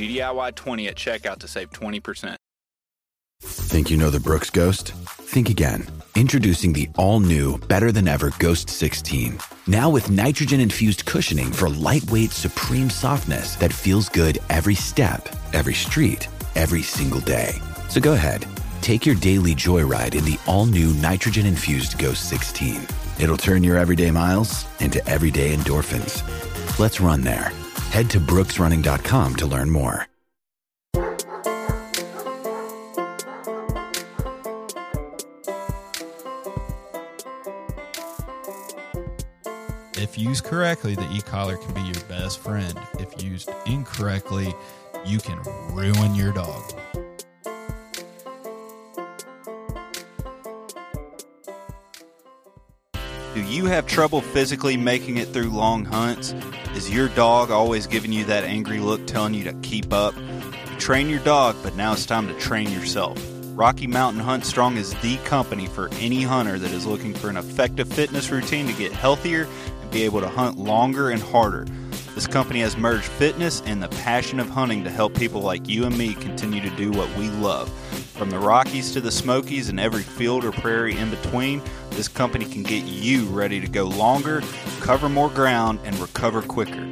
GDIY20 at checkout to save 20%. Think you know the Brooks Ghost? Think again. Introducing the all new, better than ever Ghost 16. Now with nitrogen infused cushioning for lightweight, supreme softness that feels good every step, every street, every single day. So go ahead, take your daily joyride in the all new nitrogen infused Ghost 16. It'll turn your everyday miles into everyday endorphins. Let's run there. Head to brooksrunning.com to learn more. If used correctly, the e-collar can be your best friend. If used incorrectly, you can ruin your dog. Do you have trouble physically making it through long hunts? Is your dog always giving you that angry look telling you to keep up? You train your dog, but now it's time to train yourself. Rocky Mountain Hunt Strong is the company for any hunter that is looking for an effective fitness routine to get healthier and be able to hunt longer and harder. This company has merged fitness and the passion of hunting to help people like you and me continue to do what we love. From the Rockies to the Smokies and every field or prairie in between, this company can get you ready to go longer, cover more ground, and recover quicker.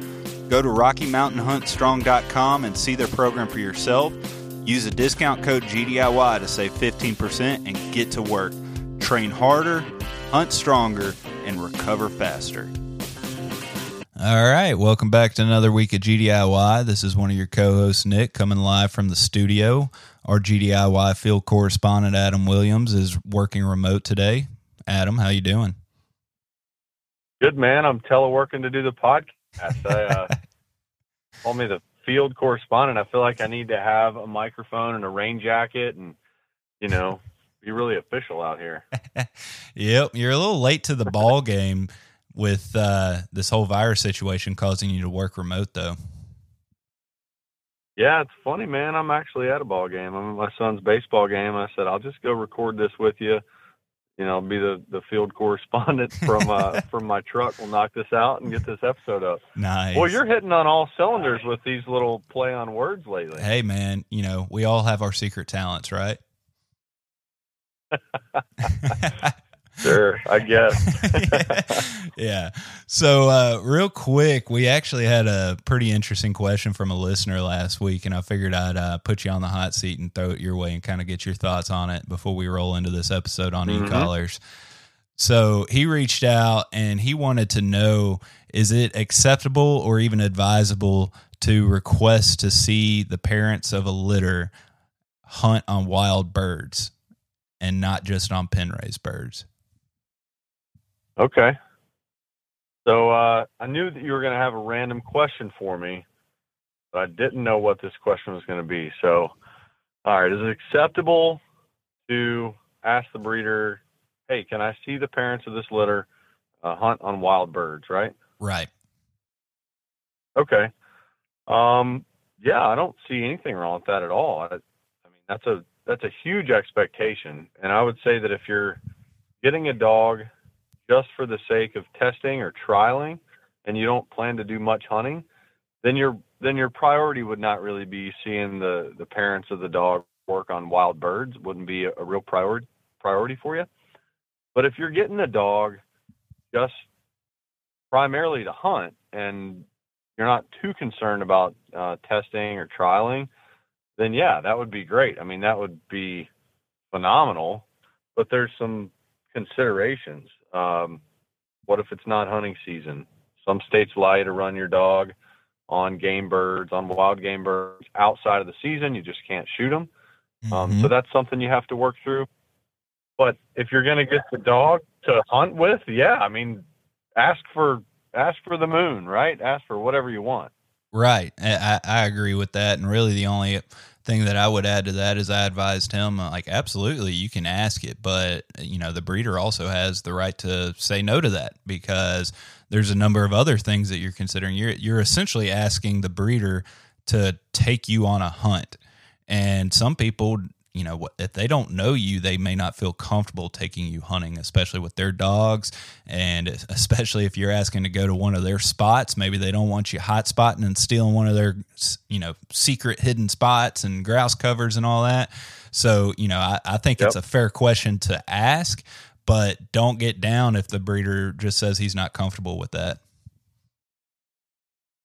Go to RockyMountainHuntStrong.com and see their program for yourself. Use the discount code GDIY to save 15% and get to work. Train harder, hunt stronger, and recover faster. All right, welcome back to another week of GDIY. This is one of your co-hosts, Nick, coming live from the studio. Our GDIY field correspondent, Adam Williams, is working remote today. Adam, how you doing? Good, man. I'm teleworking to do the podcast. I, uh, call me the field correspondent. I feel like I need to have a microphone and a rain jacket and, you know, be really official out here. yep, you're a little late to the ball game with uh, this whole virus situation causing you to work remote, though. Yeah, it's funny, man. I'm actually at a ball game. I'm at my son's baseball game. I said I'll just go record this with you. You know, I'll be the, the field correspondent from uh, from my truck. We'll knock this out and get this episode up. Nice. Well, you're hitting on all cylinders with these little play on words lately. Hey, man. You know, we all have our secret talents, right? Sure, I guess. yeah. So, uh, real quick, we actually had a pretty interesting question from a listener last week, and I figured I'd uh, put you on the hot seat and throw it your way and kind of get your thoughts on it before we roll into this episode on mm-hmm. e-collars. So, he reached out and he wanted to know is it acceptable or even advisable to request to see the parents of a litter hunt on wild birds and not just on pen raised birds? Okay. So uh, I knew that you were going to have a random question for me, but I didn't know what this question was going to be. So, all right, is it acceptable to ask the breeder, "Hey, can I see the parents of this litter uh, hunt on wild birds?" Right. Right. Okay. Um, yeah, I don't see anything wrong with that at all. I, I mean, that's a that's a huge expectation, and I would say that if you're getting a dog just for the sake of testing or trialing and you don't plan to do much hunting, then your then your priority would not really be seeing the the parents of the dog work on wild birds wouldn't be a, a real priority priority for you. But if you're getting a dog just primarily to hunt and you're not too concerned about uh, testing or trialing, then yeah, that would be great. I mean, that would be phenomenal. But there's some considerations. Um, what if it's not hunting season? Some states allow you to run your dog on game birds, on wild game birds outside of the season. You just can't shoot them. Mm-hmm. Um, so that's something you have to work through. But if you're going to get the dog to hunt with, yeah, I mean, ask for ask for the moon, right? Ask for whatever you want. Right. I, I agree with that. And really, the only thing that I would add to that is I advised him, uh, like, absolutely, you can ask it, but, you know, the breeder also has the right to say no to that because there's a number of other things that you're considering. You're, you're essentially asking the breeder to take you on a hunt. And some people you know if they don't know you they may not feel comfortable taking you hunting especially with their dogs. And especially if you're asking to go to one of their spots maybe they don't want you hot spotting and stealing one of their you know secret hidden spots and grouse covers and all that. So you know i, I think yep. it's a fair question to ask but don't get down if the breeder just says he's not comfortable with that.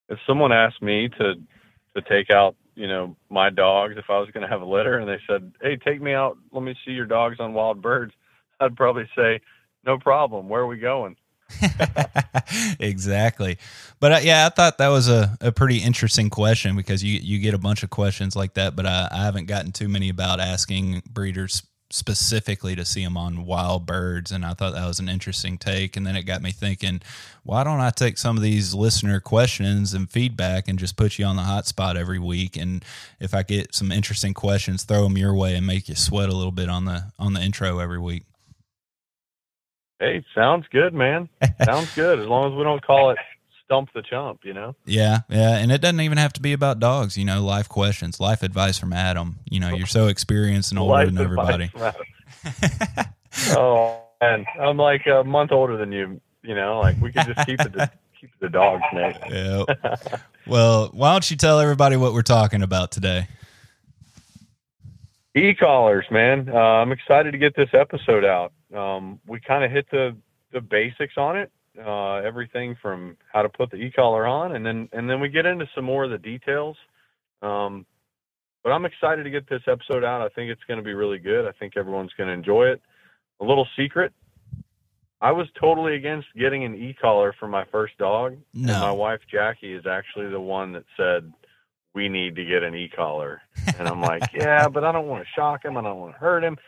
If someone asked me to to take out you know, my dogs if I was going to have a litter and they said, "Hey, take me out. Let me see your dogs on wild birds." I'd probably say, "No problem. Where are we going?" exactly. But uh, yeah, I thought that was a, a pretty interesting question because you you get a bunch of questions like that, but I, I haven't gotten too many about asking breeders specifically to see them on wild birds. And I thought that was an interesting take. And then it got me thinking, why don't I take some of these listener questions and feedback and just put you on the hot spot every week? And if I get some interesting questions, throw them your way and make you sweat a little bit on the on the intro every week. Hey, sounds good, man. sounds good. As long as we don't call it stump the chump, you know? Yeah, yeah. And it doesn't even have to be about dogs, you know, life questions, life advice from Adam. You know, you're so experienced and older than everybody. oh, man. I'm like a month older than you, you know, like we could just keep it to, keep it the dogs, Nate. yeah. Well, why don't you tell everybody what we're talking about today? E-collars, man. Uh, I'm excited to get this episode out. Um, we kind of hit the, the basics on it uh, everything from how to put the e-collar on, and then and then we get into some more of the details. Um, but I'm excited to get this episode out. I think it's going to be really good. I think everyone's going to enjoy it. A little secret: I was totally against getting an e-collar for my first dog, no. and my wife Jackie is actually the one that said we need to get an e-collar. And I'm like, yeah, but I don't want to shock him. I don't want to hurt him.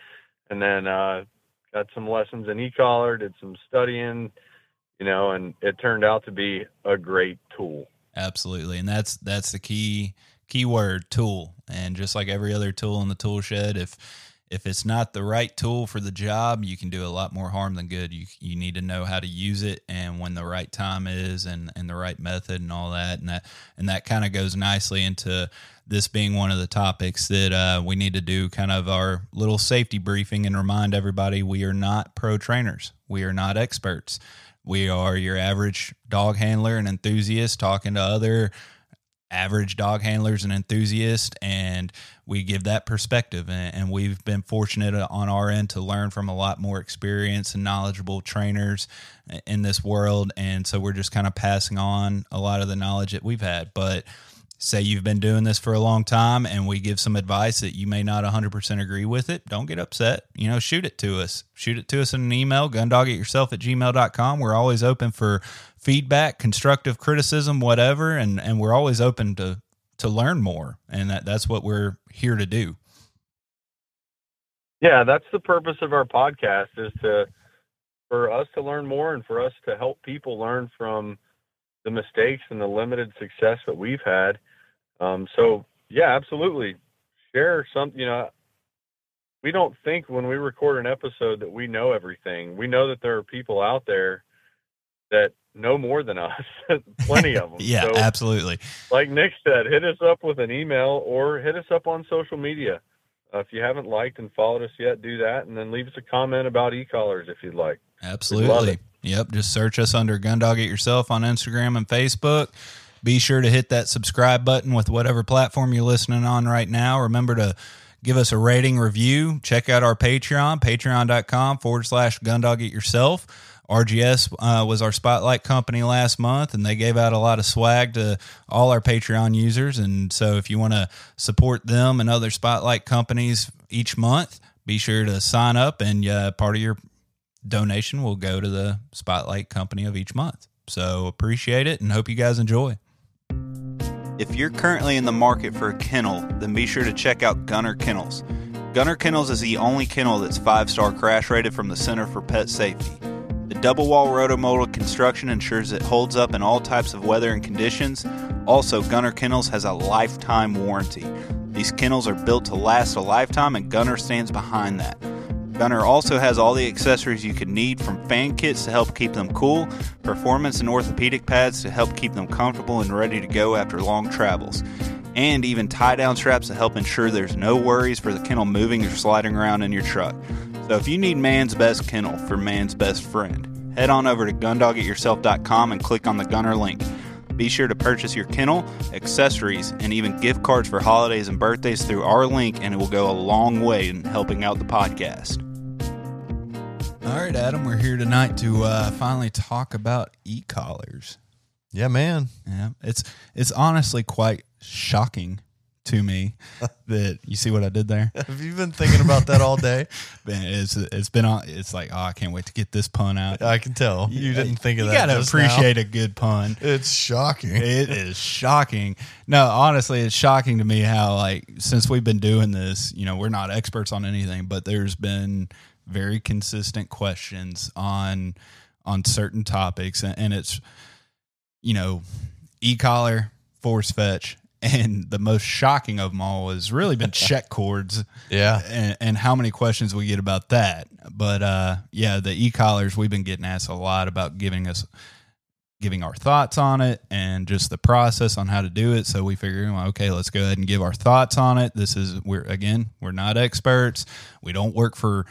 And then uh, got some lessons in e-collar, did some studying you know, and it turned out to be a great tool. Absolutely. And that's that's the key key word tool. And just like every other tool in the tool shed, if if it's not the right tool for the job, you can do a lot more harm than good. You you need to know how to use it and when the right time is and, and the right method and all that. And that and that kind of goes nicely into this being one of the topics that uh, we need to do kind of our little safety briefing and remind everybody we are not pro trainers. We are not experts. We are your average dog handler and enthusiast talking to other average dog handlers and enthusiasts, and we give that perspective. And, we've been fortunate on our end to learn from a lot more experienced and knowledgeable trainers in this world. And so we're just kind of passing on a lot of the knowledge that we've had. But say you've been doing this for a long time and we give some advice that you may not 100% agree with it don't get upset. You know shoot it to us. Shoot it to us in an email gundog it yourself at gmail.com we're always open for feedback constructive criticism whatever and and we're always open to to learn more. And that that's what we're here to do. Yeah that's the purpose of our podcast is to for us to learn more and for us to help people learn from the mistakes and the limited success that we've had. Um, so yeah, absolutely. Share some, you know, we don't think when we record an episode that we know everything. We know that there are people out there that know more than us, plenty of them. yeah, so, absolutely. Like Nick said, hit us up with an email or hit us up on social media. Uh, if you haven't liked and followed us yet, do that, and then leave us a comment about e-collars if you'd like. Absolutely. Yep. Just search us under Gundog It Yourself on Instagram and Facebook. Be sure to hit that subscribe button with whatever platform you're listening on right now. Remember to give us a rating review. Check out our Patreon, patreon.com forward slash Gundog It Yourself. RGS uh, was our spotlight company last month, and they gave out a lot of swag to all our Patreon users. And so, if you want to support them and other spotlight companies each month, be sure to sign up, and uh, part of your donation will go to the spotlight company of each month. So, appreciate it and hope you guys enjoy. If you're currently in the market for a kennel, then be sure to check out Gunner Kennels. Gunner Kennels is the only kennel that's five star crash rated from the Center for Pet Safety. The double wall rotomolded construction ensures it holds up in all types of weather and conditions. Also, Gunner Kennels has a lifetime warranty. These kennels are built to last a lifetime, and Gunner stands behind that. Gunner also has all the accessories you could need from fan kits to help keep them cool, performance and orthopedic pads to help keep them comfortable and ready to go after long travels, and even tie down straps to help ensure there's no worries for the kennel moving or sliding around in your truck. So if you need man's best kennel for man's best friend, head on over to gundogityourself.com and click on the Gunner link. Be sure to purchase your kennel, accessories, and even gift cards for holidays and birthdays through our link, and it will go a long way in helping out the podcast. All right, Adam, we're here tonight to uh, finally talk about e-collars. Yeah, man. Yeah, it's it's honestly quite shocking to me that you see what I did there. Have you been thinking about that all day? It's it's been on. It's like oh, I can't wait to get this pun out. I can tell you didn't think of you that. You gotta appreciate now. a good pun. It's shocking. It is shocking. No, honestly, it's shocking to me how like since we've been doing this, you know, we're not experts on anything, but there's been very consistent questions on on certain topics, and, and it's you know, e-collar, force fetch, and the most shocking of them all has really been check cords Yeah. and, and how many questions we get about that. But uh, yeah, the e-collars we've been getting asked a lot about giving us giving our thoughts on it and just the process on how to do it. So we figured, well, okay, let's go ahead and give our thoughts on it. This is we're again, we're not experts. We don't work for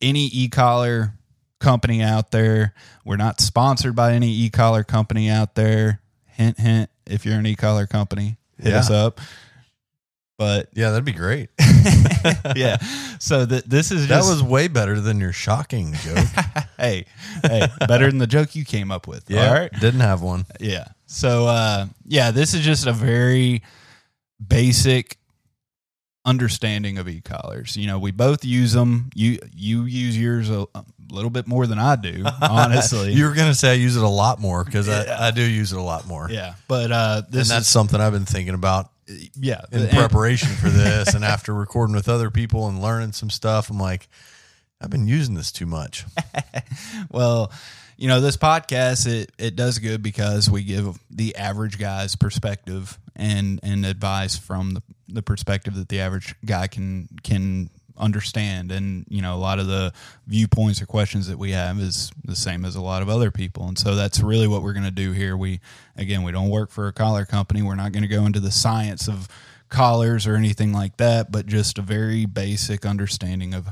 any e-collar company out there. We're not sponsored by any e-collar company out there. Hint, hint. If you're an e-collar company, hit Yeah. us up. But Yeah, that'd be great. yeah. So th- this is That was way better than your shocking joke. hey, hey, better than the joke you came up with. Yeah. All right. Didn't have one. Yeah. So uh yeah, this is just a very basic understanding of e-collars. You know, we both use them. You you use yours a, a little bit more than I do, honestly. you were gonna say I use it a lot more because I, I do use it a lot more. yeah. But uh And that's is something I've been thinking about yeah, in and- preparation for this and after recording with other people and learning some stuff. I'm like, I've been using this too much. well, you know, this podcast it it does good because we give the average guy's perspective and and advice from the the perspective that the average guy can can understand. And you know a lot of the viewpoints or questions that we have is the same as a lot of other people. And so that's really what we're going to do here. We again we don't work for a collar company. We're not going to go into the science of collars or anything like that but just a very basic understanding of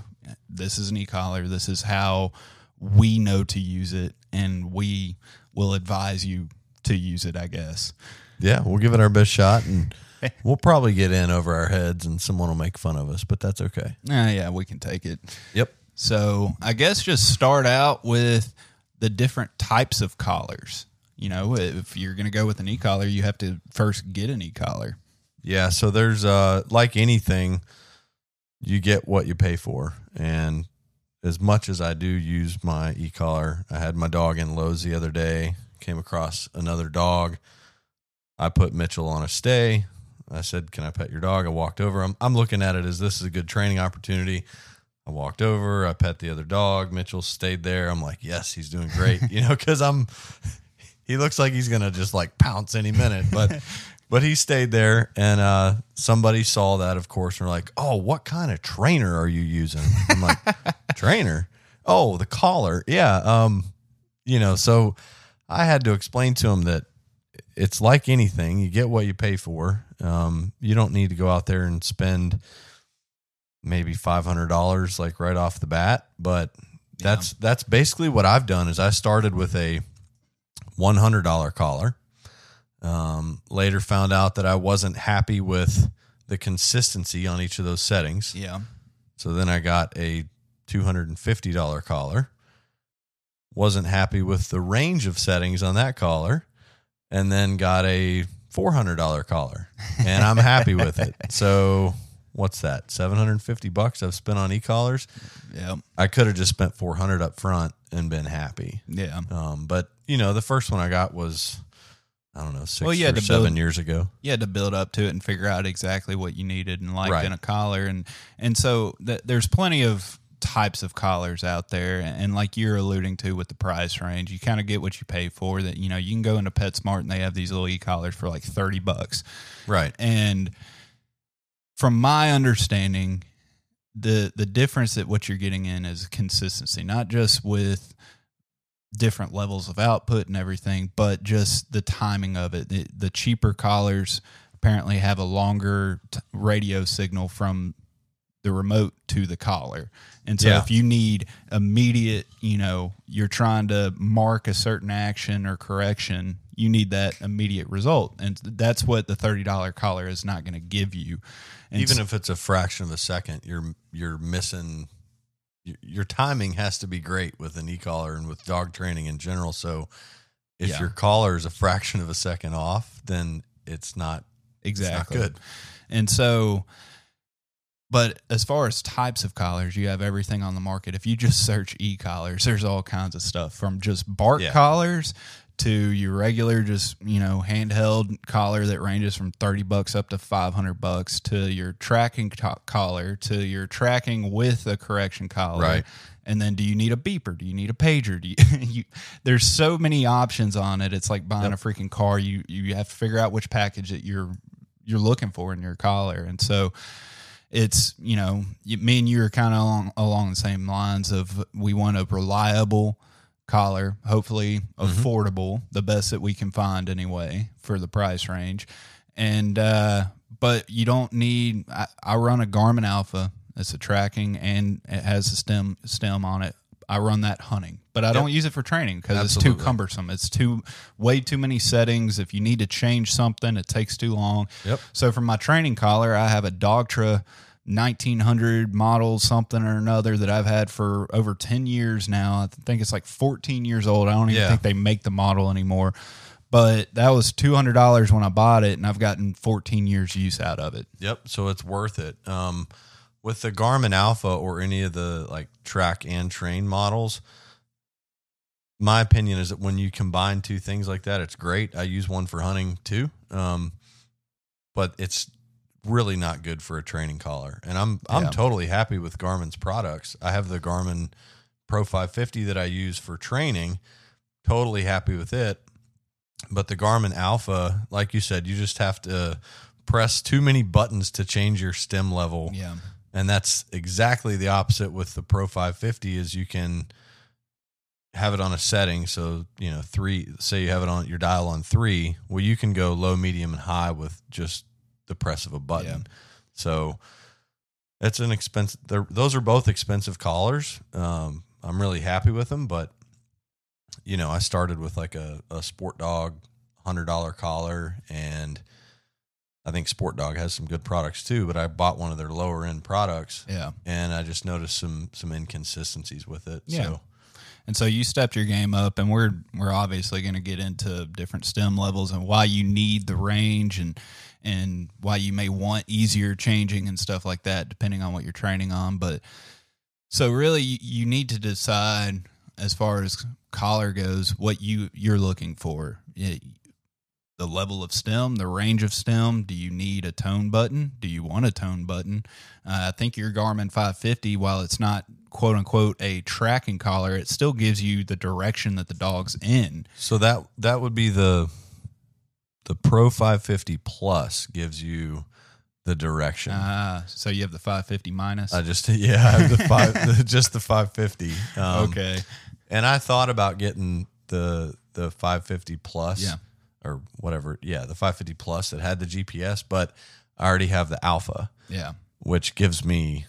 this is an e-collar. This is how we know to use it and we will advise you to use it i guess Yeah, we'll give it our best shot and we'll probably get in over our heads and someone will make fun of us, but that's okay. yeah yeah we can take it Yep. so i guess just start out with the different types of collars you know if you're going to go with an e-collar you have to first get an e-collar Yeah, so there's uh like anything, you get what you pay for. And as much as I do use my e collar, I had my dog in Lowe's the other day, came across another dog. I put Mitchell on a stay. I said, Can I pet your dog? I walked over. I'm I'm looking at it as this is a good training opportunity. I walked over, I pet the other dog. Mitchell stayed there. I'm like, yes, he's doing great, you know, because I'm he looks like he's gonna just like pounce any minute, but but he stayed there, and uh, somebody saw that, of course, and were like, "Oh, what kind of trainer are you using?" I'm like, "Trainer? Oh, the collar, yeah." Um, you know, so I had to explain to him that it's like anything; you get what you pay for. Um, you don't need to go out there and spend maybe five hundred dollars like right off the bat, but that's that's basically what I've done. Is I started with a one hundred dollar collar. Um, later found out that I wasn't happy with the consistency on each of those settings. yeah So then I got a two hundred and fifty dollar collar. wasn't happy with the range of settings on that collar, and then got a four hundred dollar collar, and I'm happy with it. So what's that? Seven hundred and fifty bucks I've spent on e collars. Yeah. I could have just spent four hundred up front and been happy. Yeah. Um, but you know, the first one I got was I don't know six Well, or seven build- years ago. you had to build up to it and figure out exactly what you needed and liked Right. in a collar and and so th- there's plenty of types of collars out there and like you're alluding to with the price range you kind of get what you pay for that you know you can go into PetSmart and they have these little e-collars for like 30 bucks Right. and from my understanding the the difference that what you're getting in is consistency not just with different levels of output and everything but just the timing of it the, the cheaper collars apparently have a longer t- radio signal from the remote to the collar and so Yeah. if you need immediate you know you're trying to mark a certain action or correction you need that immediate result and that's what the $30 collar is not going to give you and Even so- if it's a fraction of a second, you're you're missing. Your, timing has to be great with an e collar and with dog training in general. So, if Yeah. your collar is a fraction of a second off, then it's not exactly good. And so, but as far as types of collars, you have everything on the market. If you just search e collars, there's all kinds of stuff from just bark Yeah. collars to your regular, just you know, handheld collar that ranges from thirty bucks up to five hundred bucks to your tracking co- collar to your tracking with a correction collar. Right. And then, do you need a beeper? Do you need a pager? Do you, you there's so many options on it. It's like buying Yep. a freaking car. You you have to figure out which package that you're you're looking for in your collar, and so it's you know me and you are kind of along along the same lines of we want a reliable collar, hopefully affordable, the best that we can find anyway for the price range, and uh, but you don't need. I, I run a Garmin Alpha. It's a tracking and it has a stim stim on it. I run that hunting, but I don't use it for training because it's too cumbersome. It's too way too many settings. If you need to change something, it takes too long. Yep. So for my training collar, I have a Dogtra 1900 model something or another that I've had for over 10 years now. I think it's like 14 years old. I don't even Yeah. think they make the model anymore. But that was $200 when I bought it and I've gotten 14 years use out of it. Yep. So it's worth it. Um, with the Garmin Alpha or any of the like track and train models, my opinion is that when you combine two things like that, it's great. I use one for hunting too. Um, but it's really not good for a training collar. And I'm I'm Yeah. totally happy with Garmin's products. I have the Garmin Pro 550 that I use for training. Totally happy with it. But the Garmin Alpha, like you said, you just have to press too many buttons to change your stim level. Yeah. And that's exactly the opposite with the Pro 550 is you can have it on a setting. So, you know, three, say you have it on your dial on three, well, you can go low, medium, and high with just the press of a button. Yeah. So it's an expensive, those are both expensive collars. Um, I'm really happy with them, but you know, I started with like a, a sport dog hundred dollar collar and I think Sport Dog has some good products too, but I bought one of their lower end products Yeah. and I just noticed some some inconsistencies with it. Yeah. So And so you stepped your game up, and we're we're obviously going to get into different stim levels and why you need the range and and why you may want easier changing and stuff like that, depending on what you're training on. But so really, you, need to decide as far as collar goes what you you're looking for. It- the level of stim, the range of stim. Do you need a tone button? Do you want a tone button? Uh, I think your Garmin 550, while it's not quote unquote a tracking collar, it still gives you the direction that the dog's in. so that that would be the the Pro 550 Plus gives you the direction. Ah, so you have the 550 minus. I just yeah, the five the, just the 550. Um, okay. And I thought about getting the the 550 plus Yeah. or whatever. Yeah, the 550 plus that had the GPS, but I already have the alpha, Yeah. which gives me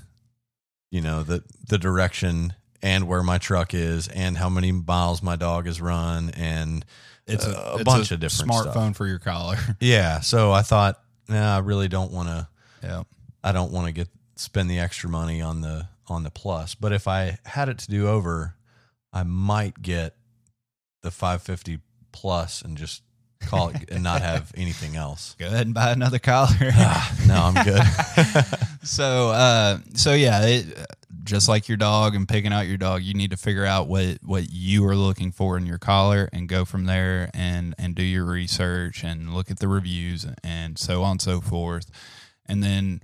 you know the the direction and where my truck is and how many miles my dog has run and It's a, a it's bunch a of different smartphone stuff. for your collar. yeah, so I thought, nah, I really don't want to yeah. I don't want to get spend the extra money on the on the plus. But if I had it to do over, I might get the 550 plus and just call it and not have anything else. Go ahead and buy another collar. no, I'm good. so, uh, so yeah, it, just like your dog and picking out your dog, you need to figure out what what you are looking for in your collar and go from there and and do your research and look at the reviews and so on and so forth. And then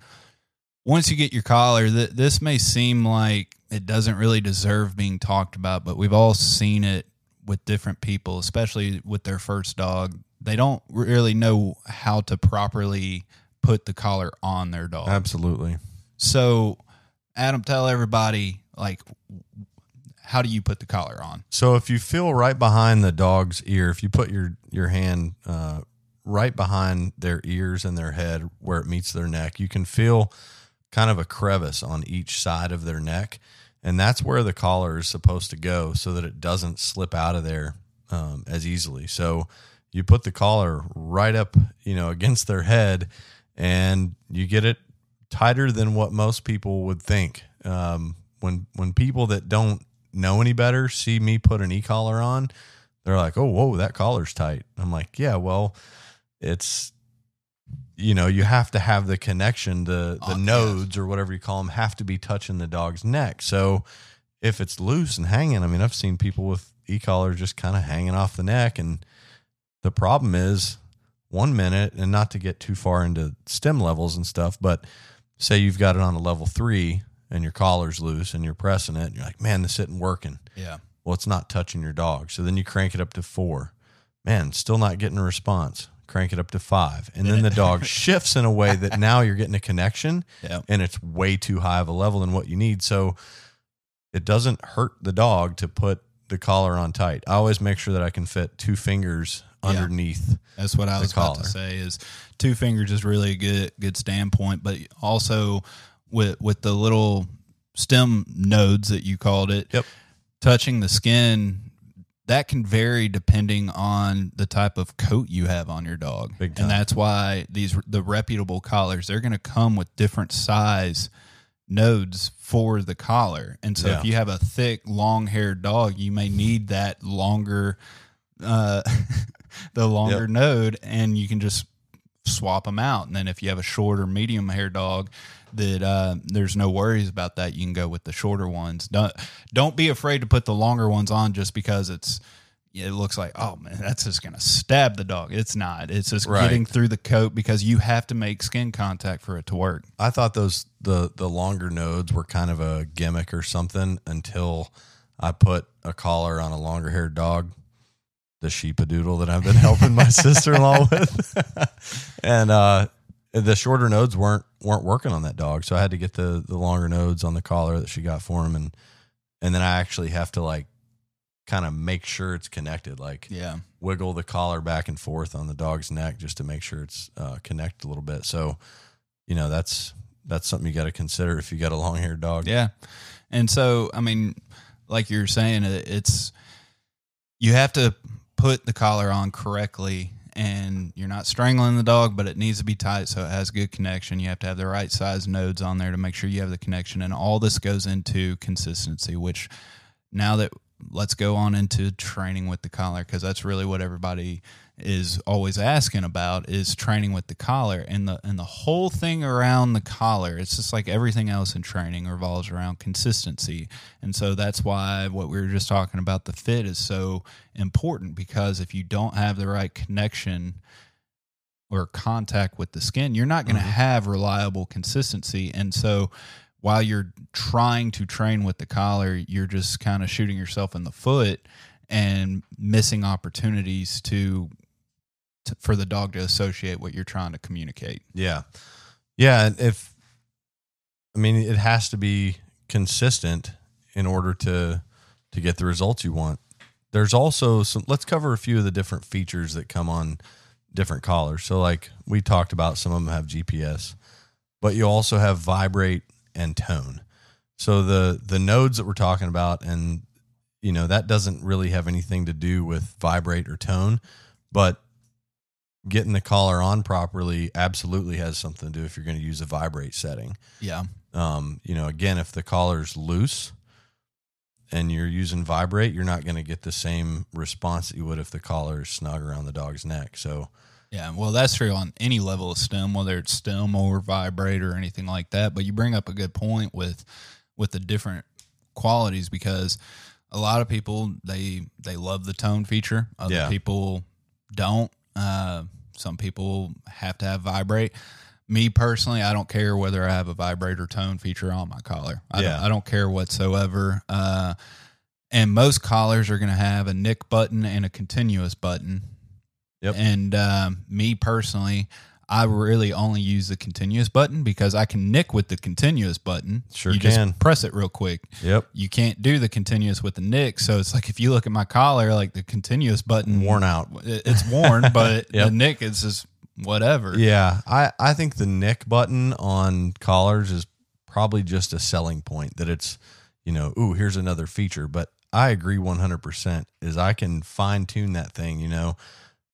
once you get your collar, th- this may seem like it doesn't really deserve being talked about, but we've all seen it with different people, especially with their first dog. They don't really know how to properly put the collar on their dog. Absolutely. So, Adam, tell everybody like how do you put the collar on? So if you feel right behind the dog's ear, if you put your your hand uh, right behind their ears and their head where it meets their neck, you can feel kind of a crevice on each side of their neck, and that's where the collar is supposed to go, so that it doesn't slip out of there um, as easily. So you put the collar right up, you know, against their head, and you get it tighter than what most people would think. Um, when when people that don't know any better see me put an e-collar on, they're like, "Oh, whoa, that collar's tight." I'm like, "Yeah, well, it's you know, you have to have the connection, the the Oh, nodes or whatever you call them, have to be touching the dog's neck. So if it's loose and hanging, I mean, I've seen people with e-collars just kind of hanging off the neck, and the problem is one minute, and not to get too far into stim levels and stuff, but say you've got it on a level three and your collar's loose and you're pressing it, and you're like, man, this isn't working. Yeah. Well, it's not touching your dog. So then you crank it up to four. Man, still not getting a response. Crank it up to five. And then the dog shifts in a way that now you're getting a connection Yeah. and it's way too high of a level than what you need. So it doesn't hurt the dog to put the collar on tight. I always make sure that I can fit two fingers Yeah. underneath. That's what I was about to say. Is two fingers is really a good good standpoint, but also with with the little stim nodes that you called it, Yep. touching the skin. That can vary depending on the type of coat you have on your dog, and that's why these the reputable collars they're going to come with different size nodes for the collar. And so Yeah. if you have a thick, long haired dog, you may need that longer, uh, the longer Yep. node, and you can just swap them out. And then if you have a short or medium hair dog, that uh, there's no worries about that. You can go with the shorter ones. Don't don't be afraid to put the longer ones on just because it's it looks like oh man that's just gonna stab the dog. It's not. It's just Right. getting through the coat because you have to make skin contact for it to work. I thought those the the longer nodes were kind of a gimmick or something until I put a collar on a longer haired dog, the sheepadoodle that I've been helping my sister in law with, and uh, the shorter nodes weren't weren't working on that dog, so I had to get the the longer nodes on the collar that she got for him, and and then I actually have to like kind of make sure it's connected, like Yeah. wiggle the collar back and forth on the dog's neck just to make sure it's uh, connected a little bit. So, you know, that's that's something you got to consider if you got a long haired dog. Yeah. And so, I mean, like you're saying, it's you have to put the collar on correctly and you're not strangling the dog, but it needs to be tight so it has good connection. You have to have the right size nodes on there to make sure you have the connection. And all this goes into consistency, which now that let's go on into training with the collar because that's really what everybody is always asking about is training with the collar. And the and the whole thing around the collar it's just like everything else in training revolves around consistency. And so that's why what we were just talking about the fit is so important because if you don't have the right connection or contact with the skin you're not going to Mhm. have reliable consistency. And so while you're trying to train with the collar you're just kind of shooting yourself in the foot and missing opportunities to, to for the dog to associate what you're trying to communicate. Yeah. Yeah. And if, I mean, it has to be consistent in order to, to get the results you want. There's also some, let's cover a few of the different features that come on different collars. So, like we talked about, some of them have GPS, but you also have vibrate and tone. So the the nodes that we're talking about, and you know that doesn't really have anything to do with vibrate or tone, but getting the collar on properly absolutely has something to do if you're going to use a vibrate setting. Yeah. Um, you know, again, if the collar's loose, and you're using vibrate, you're not going to get the same response that you would if the collar is snug around the dog's neck. So Yeah, well, that's true on any level of stim, whether it's stim or vibrate or anything like that. But you bring up a good point with with the different qualities because a lot of people they they love the tone feature. Other Yeah. people don't. Uh, some people have to have vibrate. Me personally, I don't care whether I have a vibrator tone feature on my collar. I, Yeah. don't, I don't care whatsoever. Uh, and most collars are going to have a nick button and a continuous button. Yep. And um, me personally, I really only use the continuous button because I can nick with the continuous button. Sure you can. Just press it real quick. yep, You can't do the continuous with the nick. So it's like if you look at my collar, like the continuous button worn out. It's worn, but Yep. the nick is just whatever. Yeah, I I think the nick button on collars is probably just a selling point that it's you know ooh here's another feature, but I agree 100% is I can fine tune that thing, you know,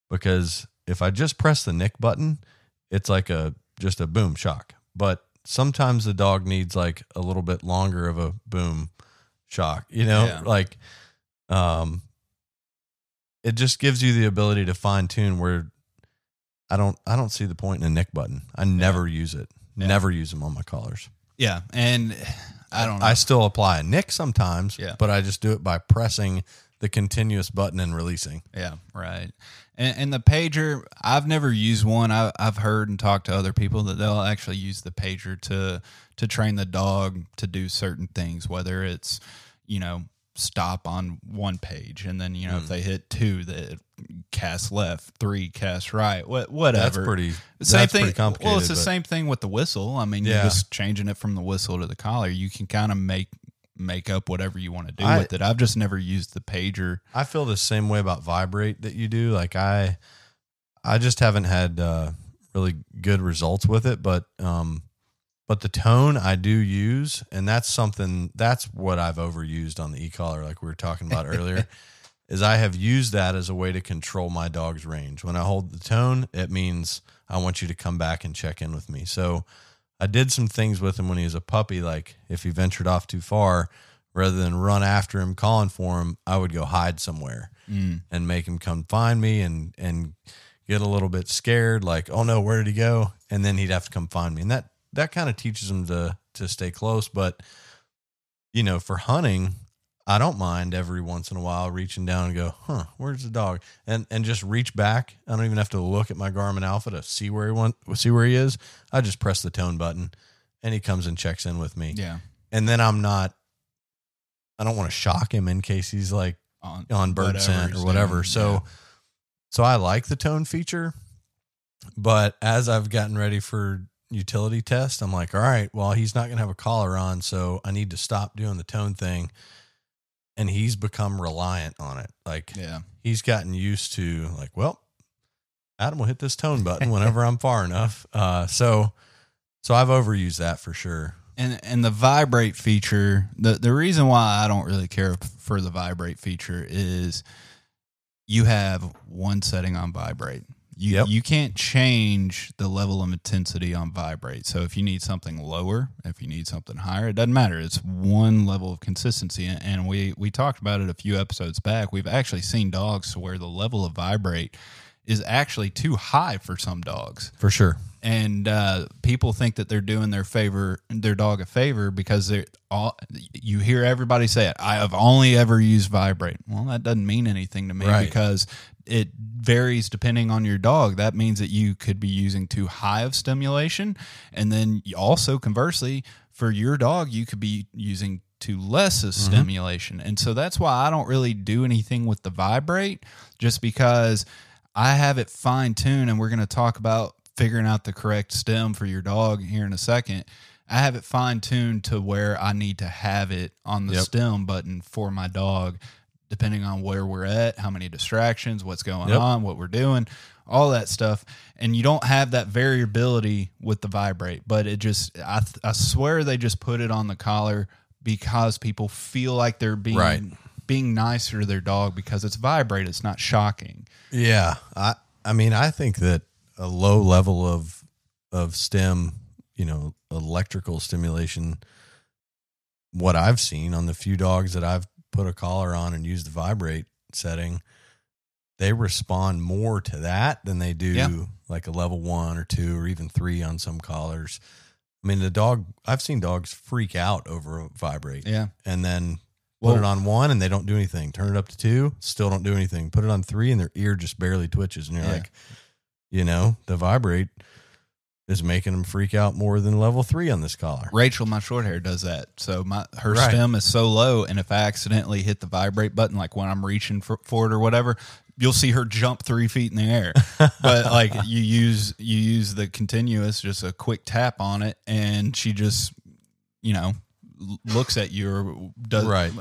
because if I just press the nick button, it's like a just a boom shock. But sometimes the dog needs like a little bit longer of a boom shock, you know, Yeah. like um it just gives you the ability to fine tune where I don't I don't see the point in a nick button. I never use it. Yeah. Never use them on my collars. Yeah. And I don't know. I still apply a nick sometimes, Yeah. but I just do it by pressing the continuous button and releasing. Yeah, right. And, and the pager, I've never used one. I, I've heard and talked to other people that they'll actually use the pager to to train the dog to do certain things, whether it's you know stop on one page and then you know if Mm. they hit two, that cast left, three cast right, what whatever. That's pretty Same that's thing. pretty complicated. well, it's the but- same thing with the whistle. I mean, Yeah. you're just changing it from the whistle to the collar. You can kind of make make up whatever you want to do I- with it. I've just never used the pager. I feel the same way about vibrate that you do. Like I, I just haven't had uh, really good results with it, but um, but the tone I do use, and that's something that's what I've overused on the e collar, like we were talking about earlier. Is I have used that as a way to control my dog's range. When I hold the tone, it means I want you to come back and check in with me. So I did some things with him when he was a puppy. Like if he ventured off too far, rather than run after him, calling for him, I would go hide somewhere Mm. and make him come find me and and get a little bit scared, like, oh no, where did he go? And then he'd have to come find me. And that that kind of teaches him to to stay close. But you know, for hunting, I don't mind every once in a while reaching down and go, huh, where's the dog? And and just reach back. I don't even have to look at my Garmin Alpha to see where he want see where he is. I just press the tone button and he comes and checks in with me. Yeah. And then I'm not I don't want to shock him in case he's like On, on bird scent or doing, whatever. So yeah. so I like the tone feature, but as I've gotten ready for utility test, I'm like, all right, well, he's not going to have a collar on, so I need to stop doing the tone thing. And he's become reliant on it. Like yeah. he's gotten used to like, well, Adam will hit this tone button whenever I'm far enough. Uh, so so I've overused that for sure. And and the vibrate feature, the the reason why I don't really care for the vibrate feature is you have one setting on vibrate. You Yep. you can't change the level of intensity on vibrate. So if you need something lower, if you need something higher, it doesn't matter. It's one level of consistency. And- we we talked about it a few episodes back. We've actually seen dogs where the level of vibrate is actually too high for some dogs For sure. and uh, people think that they're doing their favor their dog a favor because they're all you hear everybody say it i have only ever used vibrate well that doesn't mean anything to me Right. because it varies depending on your dog. That means that you could be using too high of stimulation. And then also conversely for your dog you could be using too less of mm-hmm. stimulation. And so that's why i don't really do anything with the vibrate just because I have it fine tuned, and we're going to talk about figuring out the correct stim for your dog here in a second. I have it fine tuned to where I need to have it on the Yep. stim button for my dog, depending on where we're at, how many distractions, what's going Yep. on, what we're doing, all that stuff. And you don't have that variability with the vibrate, but it just, I, I swear they just put it on the collar because people feel like they're being. Right. Being nicer to their dog because it's vibrate, it's not shocking. Yeah, I I mean I think that a low level of of stim, you know, electrical stimulation what I've seen on the few dogs that I've put a collar on and use the vibrate setting, they respond more to that than they do Yeah. like a level one or two or even three on some collars. I mean, the dog, I've seen dogs freak out over a vibrate Yeah. and then Well- put it on one and they don't do anything. Turn it up to two, still don't do anything. Put it on three and their ear just barely twitches. And you're Yeah. like, you know, the vibrate is making them freak out more than level three on this collar. Rachel, my short hair, does that. So my her Right. stim is so low, and if I accidentally hit the vibrate button, like when I'm reaching for, for it or whatever, you'll see her jump three feet in the air. but like you use you use the continuous, just a quick tap on it, and she just you know looks at you or does Right.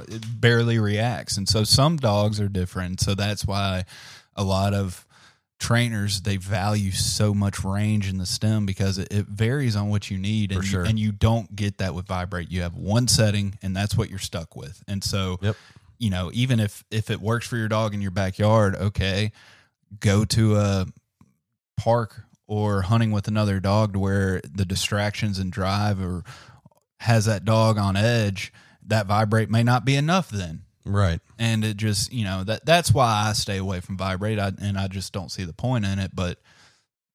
barely reacts. And so some dogs are different. So that's why a lot of trainers they value so much range in the stim because it, it varies on what you need and, For you- and you don't get that with vibrate. You have one setting and that's what you're stuck with. And so Yep. you know even if if it works for your dog in your backyard okay go to a park or hunting with another dog to where the distractions and drive or has that dog on edge that vibrate may not be enough then Right. and it just you know that that's why I stay away from vibrate I, and I just don't see the point in it but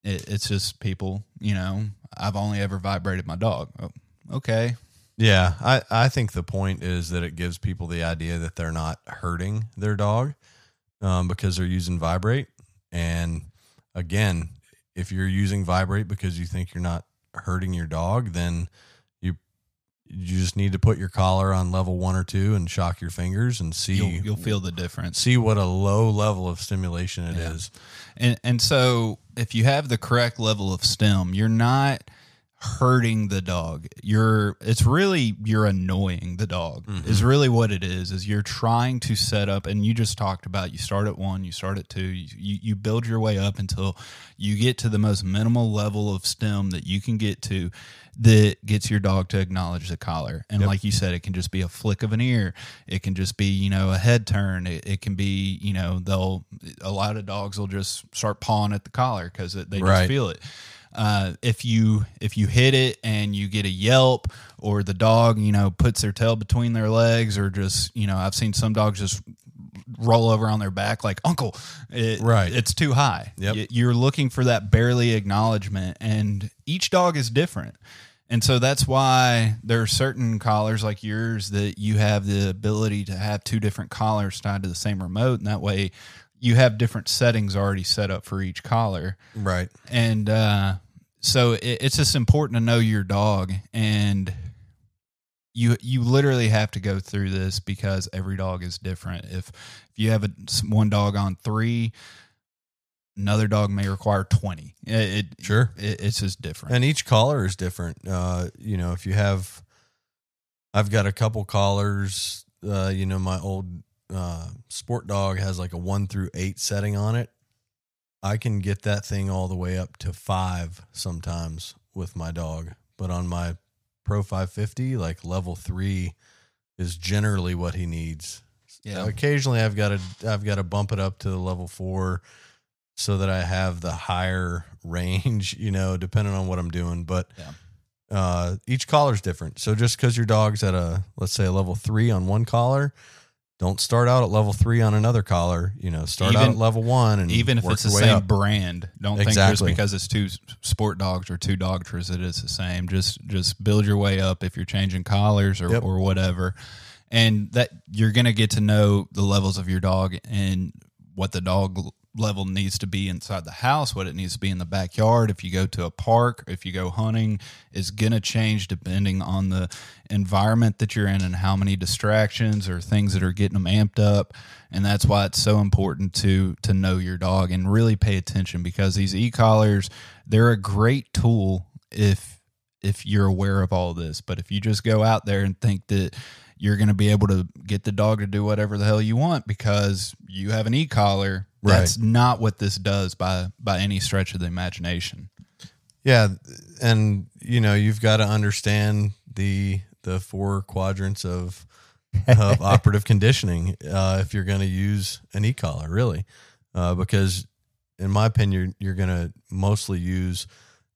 it, it's just people you know I've only ever vibrated my dog oh, okay Yeah, I, I think the point is that it gives people the idea that they're not hurting their dog um, because they're using vibrate. And again, if you're using vibrate because you think you're not hurting your dog, then you just need to put your collar on level one or two and shock your fingers and see you'll, you'll feel the difference see what a low level of stimulation it is. Yeah. and and so if you have the correct level of stim you're not hurting the dog. You're it's really you're annoying the dog mm-hmm. is really what it is is you're trying to set up and you just talked about you start at one you start at two you, you, you build your way up until you get to the most minimal level of stim that you can get to that gets your dog to acknowledge the collar. And Yep. like you said it can just be a flick of an ear. It can just be you know a head turn. It, it can be you know they'll a lot of dogs will just start pawing at the collar because they Right. just feel it uh, if you if you hit it and you get a yelp or the dog you know puts their tail between their legs or just you know I've seen some dogs just roll over on their back like uncle it, Right. it's too high Yep. You're looking for that barely acknowledgement and each dog is different and so that's why there are certain collars like yours that you have the ability to have two different collars tied to the same remote and that way you have different settings already set up for each collar Right. and uh, so it, it's just important to know your dog and you you literally have to go through this because every dog is different if if you have a, one dog on three another dog may require 20 it, it Sure. it, it's just different And each collar is different. Uh, you know, if you have, I've got a couple collars. Uh, you know, my old uh, SportDOG has like a one through eight setting on it. I can get that thing all the way up to five sometimes with my dog, but on my Pro 550, like level three is generally what he needs. Yeah. Occasionally, I've got to I've got to bump it up to the level four so that I have the higher range, you know, depending on what I'm doing. But Yeah. uh, each collar's different. So just because your dog's at a, let's say, a level three on one collar, don't start out at level three on another collar. You know, start out at level one and even if it's the same up. brand don't think just because it's two SportDOGs or two Dogtras that it's the same just just build your way up if you're changing collars or, Yep. or whatever and that you're going to get to know the levels of your dog and what the dog level needs to be inside the house what it needs to be in the backyard. If you go to a park if you go hunting is going to change depending on the environment that you're in and how many distractions or things that are getting them amped up. And that's why it's so important to to know your dog and really pay attention because these e-collars they're a great tool if if you're aware of all this. But if you just go out there and think that you're going to be able to get the dog to do whatever the hell you want because you have an e-collar that's not what this does by by any stretch of the imagination Yeah, and you know you've got to understand the the four quadrants of of operant conditioning uh, if you're going to use an e collar, really, uh, because in my opinion, you're, you're going to mostly use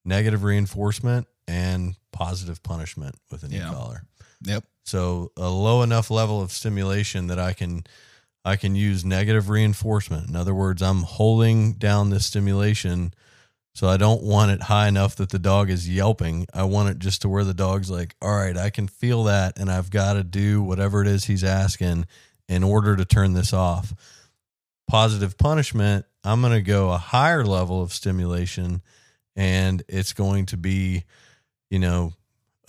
negative reinforcement and positive punishment with an Yeah. e collar. yep So a low enough level of stimulation that I can I can use negative reinforcement. In other words, I'm holding down this stimulation so I don't want it high enough that the dog is yelping. I want it just to where the dog's like, "All right, I can feel that and I've got to do whatever it is he's asking in order to turn this off." Positive punishment, I'm going to go a higher level of stimulation and it's going to be, you know,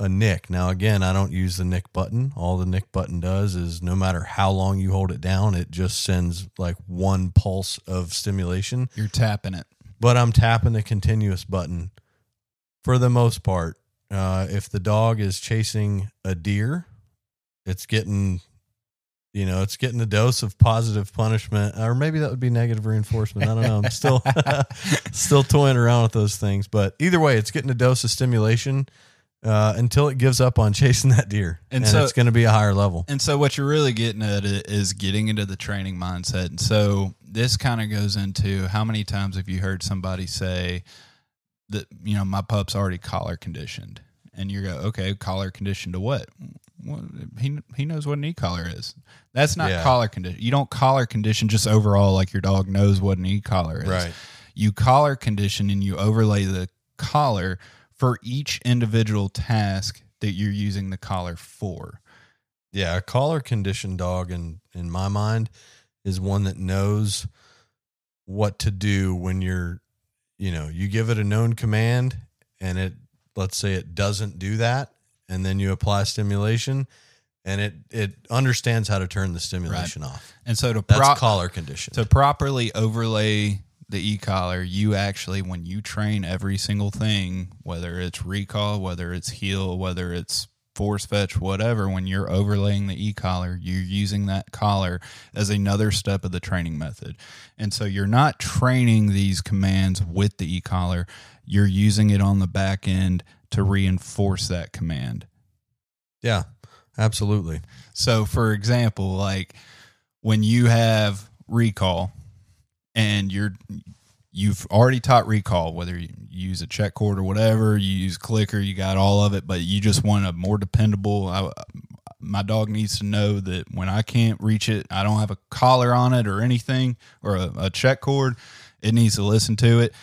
a nick. Now, again, I don't use the nick button. All the nick button does is no matter how long you hold it down, it just sends like one pulse of stimulation. You're tapping it. But I'm tapping the continuous button for the most part. Uh, if the dog is chasing a deer, it's getting, you know, it's getting a dose of positive punishment, or maybe that would be negative reinforcement. I don't know. I'm still, still toying around with those things, but either way, it's getting a dose of stimulation uh, until it gives up on chasing that deer, And and, so- it's going to be a higher level. And so, what you're really getting at is getting into the training mindset. And so, this kind of goes into how many times have you heard somebody say that, you know, my pup's already collar conditioned? And you go, okay, collar conditioned to what? Well, he, he knows what an e collar is. That's not Yeah. collar condition. You don't collar condition just overall like your dog knows what an e collar is. Right. You collar condition and you overlay the collar for each individual task that you're using the collar for. Yeah, a collar conditioned dog, in in my mind, is one that knows what to do when you're, you know, you give it a known command, and it, let's say, it doesn't do that, and then you apply stimulation, and it it understands how to turn the stimulation off. And so to That's collar conditioned. to properly overlay the e-collar, you actually when you train every single thing, whether it's recall, whether it's heel, whether it's force fetch, whatever, when you're overlaying the e-collar, you're using that collar as another step of the training method. And so you're not training these commands with the e-collar, you're using it on the back end to reinforce that command. yeah, absolutely. So, for example, like when you have recall and you're you've already taught recall, whether you use a check cord or whatever, you use clicker, you got all of it, but you just want a more dependable. I, my dog needs to know that when I can't reach it, I don't have a collar on it or anything or a, a check cord. It needs to listen to it.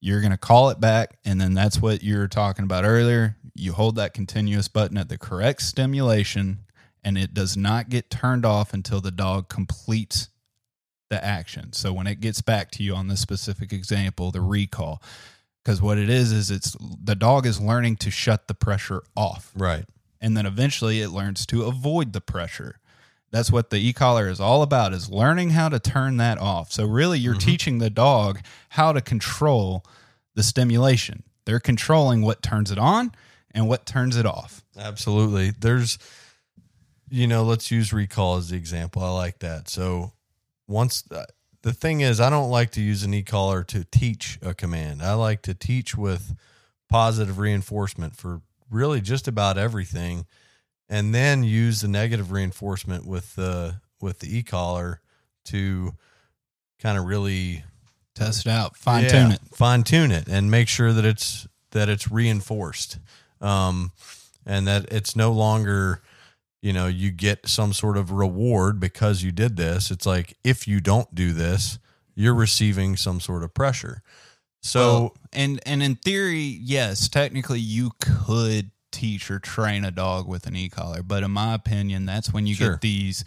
You're going to call it back, and then that's what you were talking about earlier. You hold that continuous button at the correct stimulation, and it does not get turned off until the dog completes the action. So when it gets back to you on this specific example, the recall, because what it is is it's the dog is learning to shut the pressure off, Right. and then eventually it learns to avoid the pressure. That's what the e-collar is all about is learning how to turn that off. So really you're mm-hmm. teaching the dog how to control the stimulation. They're controlling what turns it on and what turns it off. Absolutely. There's, you know, let's use recall as the example. I like that. So once uh, the thing is, I don't like to use an e-collar to teach a command. I like to teach with positive reinforcement for really just about everything, and then use the negative reinforcement with the with the e-collar to kind of really Test it out, fine tune it. fine tune it and make sure that it's that it's reinforced um and that it's no longer you know you get some sort of reward because you did this it's like if you don't do this you're receiving some sort of pressure so Well, and and in theory, yes, technically you could teach or train a dog with an e-collar, but in my opinion, that's when you Sure. get these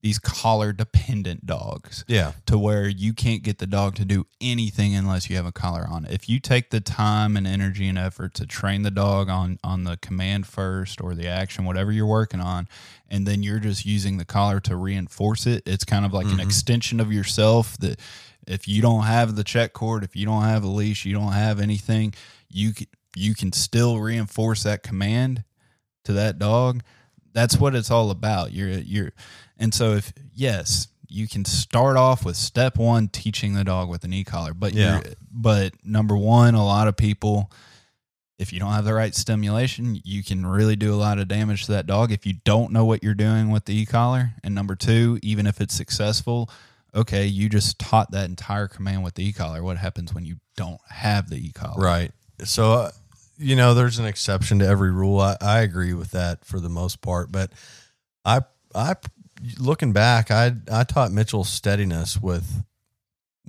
these collar dependent dogs yeah to where you can't get the dog to do anything unless you have a collar on. If you take the time and energy and effort to train the dog on on the command first or the action, whatever you're working on, and then you're just using the collar to reinforce it, it's kind of like an mm-hmm. extension of yourself that if you don't have the check cord, if you don't have a leash, you don't have anything, you you can still reinforce that command to that dog. That's what it's all about. You're you're and so if yes, you can start off with step 1 teaching the dog with an e-collar, but Yeah. you're but number 1, a lot of people if you don't have the right stimulation, you can really do a lot of damage to that dog if you don't know what you're doing with the e-collar. And number 2, even if it's successful, okay, you just taught that entire command with the e-collar. What happens when you don't have the e-collar? Right. So, uh, you know, there's an exception to every rule. I, I agree with that for the most part, but I, I, looking back, I, I taught Mitchell steadiness with,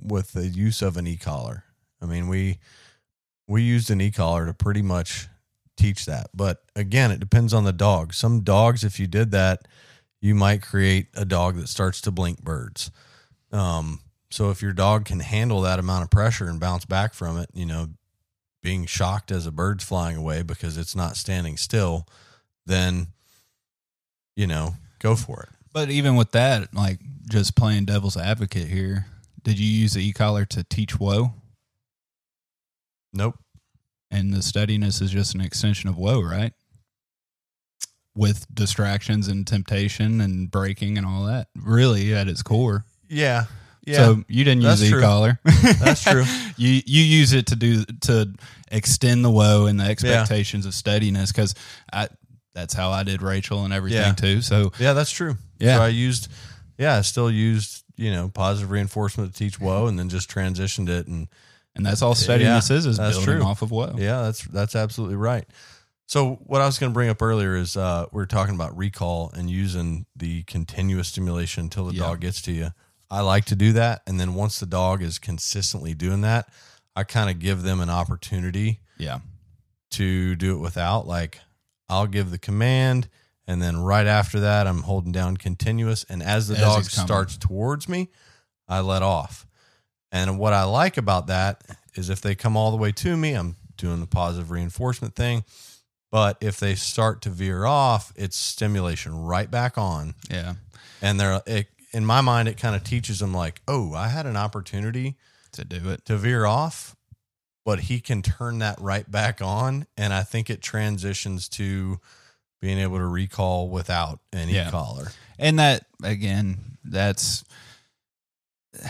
with the use of an e-collar. I mean, we, we used an e-collar to pretty much teach that. But again, it depends on the dog. Some dogs, if you did that, you might create a dog that starts to blink birds. Um, so if your dog can handle that amount of pressure and bounce back from it, you know, being shocked as a bird's flying away because it's not standing still, then you know, go for it. But even with that, like just playing devil's advocate here, did you use the e-collar to teach whoa? Nope. And the steadiness is just an extension of whoa, right? With distractions and temptation and breaking and all that. Really at its core. Yeah. Yeah. So you didn't use the e-collar. That's true. you you use it to do to extend the whoa and the expectations of steadiness because I that's how I did Rachel and everything Yeah. too. So Yeah, that's true. Yeah. So I used, yeah, I still used, you know, positive reinforcement to teach whoa and then just transitioned it. And and that's all steadiness Yeah, is is that's building true. off of whoa. yeah, that's, that's absolutely right. So what I was going to bring up earlier is uh, we are talking about recall and using the continuous stimulation until the Yeah. dog gets to you. I like to do that. And then once the dog is consistently doing that, I kind of give them an opportunity Yeah. to do it without. Like I'll give the command, and then right after that, I'm holding down continuous. And as the As dog starts towards me, I let off. And what I like about that is if they come all the way to me, I'm doing the positive reinforcement thing. But if they start to veer off, it's stimulation right back on. Yeah. And they're, it, in my mind, it kind of teaches them, like, oh, I had an opportunity To do it. to veer off, but he can turn that right back on. And I think it transitions to being able to recall without any Yeah. collar. And that again, that's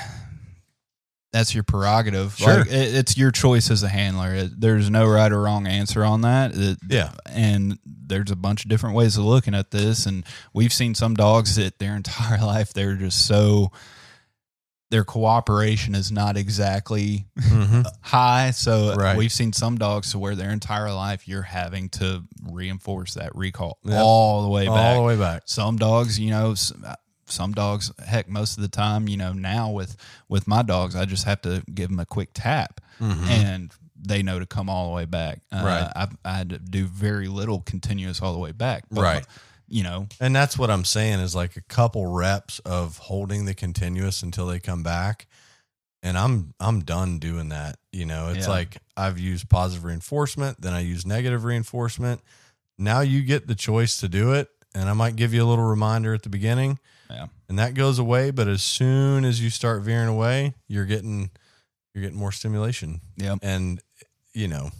that's your prerogative. Sure. Like, it, it's your choice as a handler. It, there's no right or wrong answer on that. It- Yeah. and there's a bunch of different ways of looking at this. And we've seen some dogs that their entire life they're just so their cooperation is not exactly Mm-hmm. high. So Right. we've seen some dogs to where their entire life you're having to reinforce that recall Yep. all the way All back the way back. some dogs you know s- some dogs heck most of the time you know now with with my dogs i just have to give them a quick tap and they know to come all the way back uh, Mm-hmm. Right. I've, i do very little continuous all the way back but, Right. You know And that's what I'm saying is like a couple reps of holding the continuous until they come back. And I'm I'm done doing that. You know, it's Yeah. like I've used positive reinforcement, then I use negative reinforcement. Now you get the choice to do it. And I might give you a little reminder at the beginning. yeah and that goes away. But as soon as you start veering away, you're getting you're getting more stimulation, yeah and you know,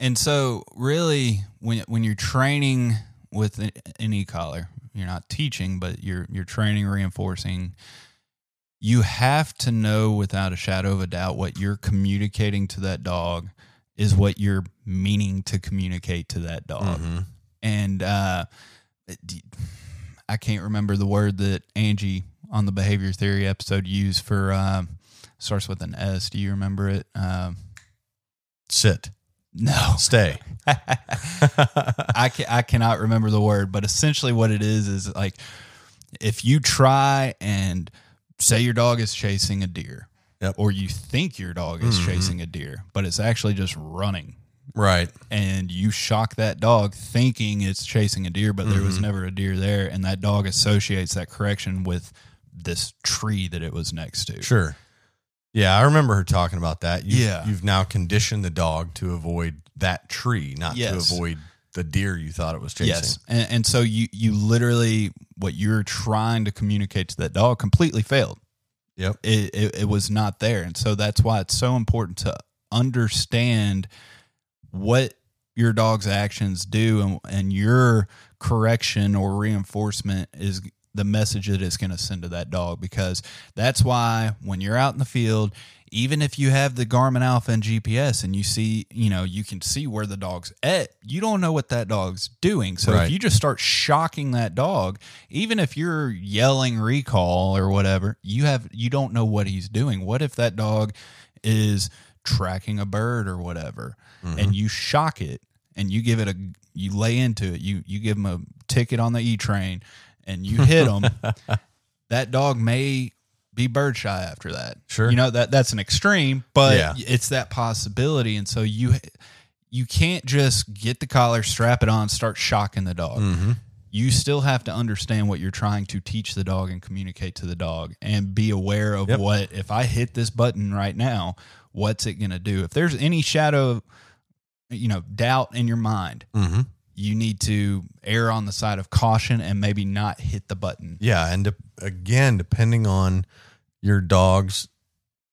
And so, really, when when you're training with any an e-collar, you're not teaching, but you're you're training, reinforcing. You have to know without a shadow of a doubt what you're communicating to that dog is what you're meaning to communicate to that dog. mhm. And uh, I can't remember the word that Angie on the behavior theory episode used for um, starts with an S. Do you remember it? Um, sit, no. stay. I can, I cannot remember the word, but essentially what it is is like if you try and say your dog is chasing a deer, Yep. or you think your dog is chasing a deer, but it's actually just running, right. and you shock that dog thinking it's chasing a deer, but there was Mm-hmm. never a deer there, and that dog associates that correction with this tree that it was next to. Sure. Yeah, I remember her talking about that. You, Yeah. You've now conditioned the dog to avoid that tree, not Yes. to avoid the deer you thought it was chasing. Yes, and, and so you you literally what you're trying to communicate to that dog completely failed. Yep. It, it it was not there, and so that's why it's so important to understand what your dog's actions do, and and your correction or reinforcement is the message that it's going to send to that dog because that's why when you're out in the field even if you have the Garmin Alpha and GPS and you see, you know, you can see where the dog's at, you don't know what that dog's doing. So Right. if you just start shocking that dog, even if you're yelling recall or whatever, you have you don't know what he's doing. What if that dog is tracking a bird or whatever, Mm-hmm. and you shock it and you give it a you lay into it, you you give them a ticket on the E train, and you hit them, that dog may be bird shy after that. Sure. you know that that's an extreme, but Yeah. it's that possibility, and so you you can't just get the collar, strap it on, start shocking the dog Mm-hmm. you still have to understand what you're trying to teach the dog and communicate to the dog and be aware of Yep. what if I hit this button right now, what's it going to do? If there's any shadow you know, doubt in your mind, Mm-hmm. You need to err on the side of caution and maybe not hit the button. Yeah, and de- again, depending on your dog's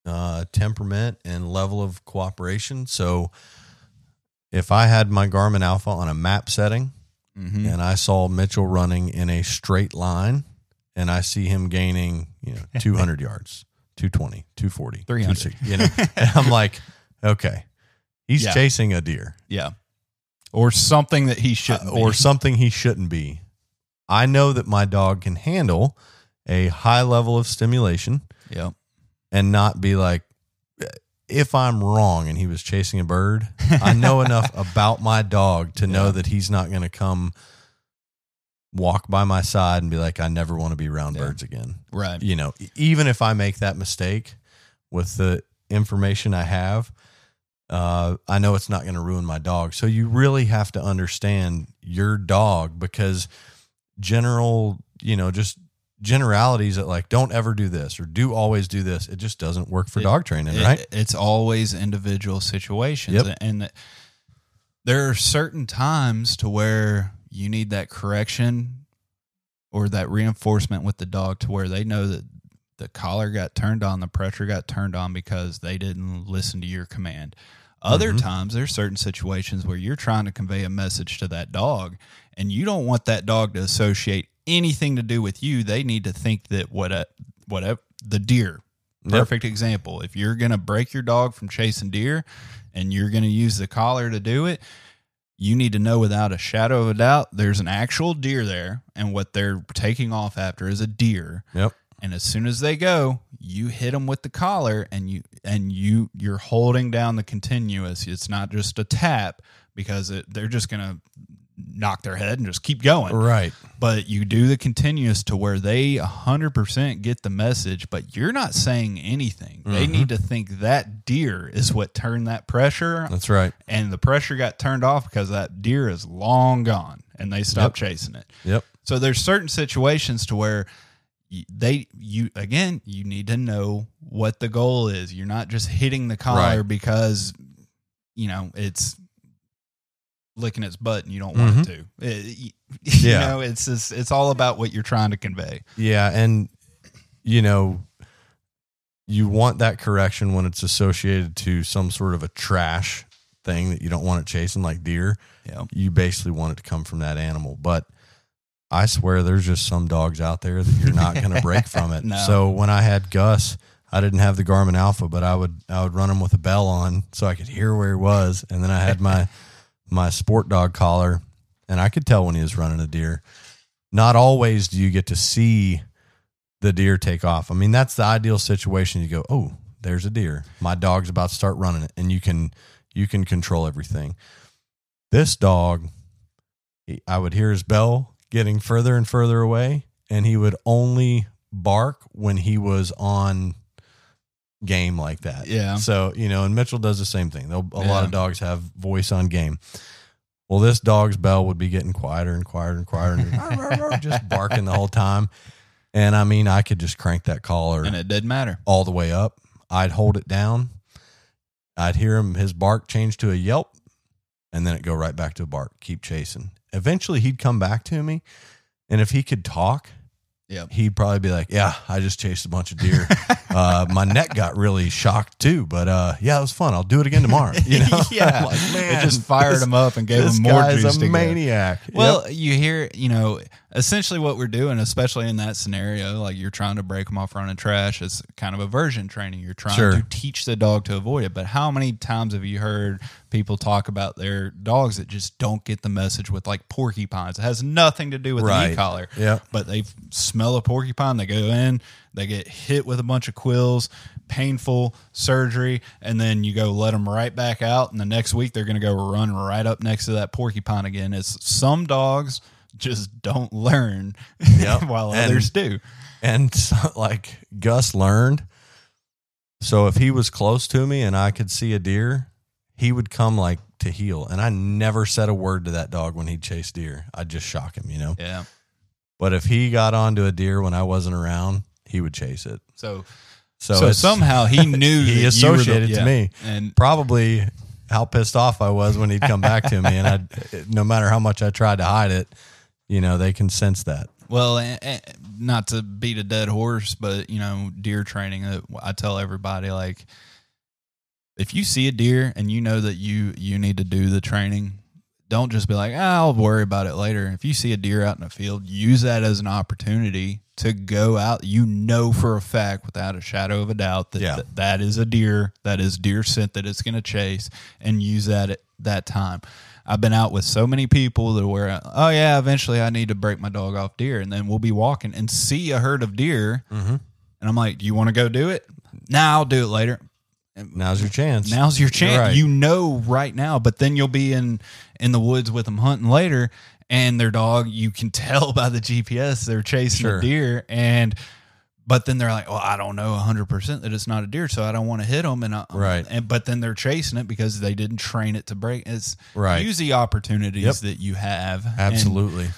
uh, temperament and level of cooperation. So, if I had my Garmin Alpha on a map setting Mhm. and I saw Mitchell running in a straight line, and I see him gaining, you know, 200 yards, 220, 240, 300. you know, and I'm like, okay, he's Yeah. chasing a deer Yeah. Or something that he uh, shouldn't or be. something he shouldn't be. I know that my dog can handle a high level of stimulation Yep. and not be like, if I'm wrong and he was chasing a bird, I know enough about my dog to know that he's not going to come walk by my side and be like, I never want to be around Yeah. birds again. Right. You know, even if I make that mistake with the information I have, uh, I know it's not going to ruin my dog. So you really have to understand your dog because general, you know, just generalities that like don't ever do this or do always do this. It just doesn't work for It- dog training, It- right? It's always individual situations. Yep. And th- there are certain times to where you need that correction or that reinforcement with the dog to where they know that the collar got turned on, the pressure got turned on because they didn't listen to your command. Other Mhm. times, there's certain situations where you're trying to convey a message to that dog, and you don't want that dog to associate anything to do with you. They need to think that what a, whatever the deer Yep. perfect example. If you're going to break your dog from chasing deer and you're going to use the collar to do it, you need to know without a shadow of a doubt there's an actual deer there and what they're taking off after is a deer. Yep. And as soon as they go, you hit them with the collar and you and you you're holding down the continuous. It's not just a tap because it, they're just going to knock their head and just keep going Right. but you do the continuous to where they 100% get the message but you're not saying anything they Mhm. need to think that deer is what turned that pressure That's right. and the pressure got turned off because that deer is long gone and they stopped chasing it Yep. so there's certain situations to where they you again you need to know what the goal is you're not just hitting the collar Right. because you know it's licking its butt and you don't want it to eh, It- you Yeah. know it's just, it's all about what you're trying to convey Yeah, and you know, you want that correction when it's associated to some sort of a trash thing that you don't want it chasing, like deer. yeah You basically want it to come from that animal, but I swear there's just some dogs out there that you're not going to break from it. No. So when I had Gus, I didn't have the Garmin Alpha, but I would I would run him with a bell on so I could hear where he was, and then I had my my SportDOG collar, and I could tell when he was running a deer. Not always do you get to see the deer take off. I mean, that's the ideal situation. You go, oh, there's a deer. My dog's about to start running it, and you can you can control everything. This dog, I would hear his bell getting further and further away, and he would only bark when he was on game like that. Yeah. So you know, and Mitchell does the same thing. They'll, a lot of dogs have voice on game. Well, this dog's bell would be getting quieter and quieter and quieter, and just barking the whole time. And I mean, I could just crank that collar and it didn't matter all the way up. I'd hold it down. I'd hear him his bark change to a yelp, and then it go right back to a bark. Keep chasing. Eventually, he'd come back to me, and if he could talk, Yep. he'd probably be like, "Yeah, I just chased a bunch of deer. uh, my neck got really shocked too, but uh, yeah, it was fun. I'll do it again tomorrow." You know, yeah like, man, it just fired this- him up and gave him more guy's juice a go. maniac. Well, Yep. you hear, you know, essentially what we're doing, especially in that scenario, like you're trying to break them off running trash, it's kind of aversion training. You're trying Sure. to teach the dog to avoid it. But how many times have you heard people talk about their dogs that just don't get the message with like porcupines? It has nothing to do with the Right. e collar. Yep. But they smell a porcupine, they go in, They get hit with a bunch of quills, painful surgery, and then you go let them right back out. And the next week they're going to go run right up next to that porcupine again. It's some dogs just don't learn Yep. while And- others do. And so, like Gus learned. So if he was close to me and I could see a deer, he would come like to heel. And I never said a word to that dog when he'd chase deer. I'd just shock him, you know. Yeah. But if he got onto a deer when I wasn't around, he would chase it. So So, so, somehow he knew he were the- associated to me. and probably how pissed off I was when he'd come back to me, and I, no matter how much I tried to hide it, you know, they can sense that. Well, eh, eh, not to beat a dead horse, but you know, deer training. uh, I tell everybody like, if you see a deer and you know that you you need to do the training, don't just be like, ah, I'll worry about it later. If you see a deer out in the field, use that as an opportunity to go out. You know for a fact, without a shadow of a doubt, that Yeah. that, that is a deer. That is deer scent that it's going to chase, and use that at that time. I've been out with so many people that were, oh yeah, eventually I need to break my dog off deer, and then we'll be walking and see a herd of deer, Mm-hmm. and I'm like, do you want to go do it? Nah, I'll do it later. Now's your chance. Now's your chance. Right. You know right now, but then you'll be in in the woods with them hunting later, and their dog. You can tell by the GPS they're chasing Sure. a deer, and but then they're like, "Well, I don't know 100 percent that it's not a deer, so I don't want to hit them." And I, Right. and but then they're chasing it because they didn't train it to break. It's Right. Use the opportunities Yep. that you have. And- Absolutely.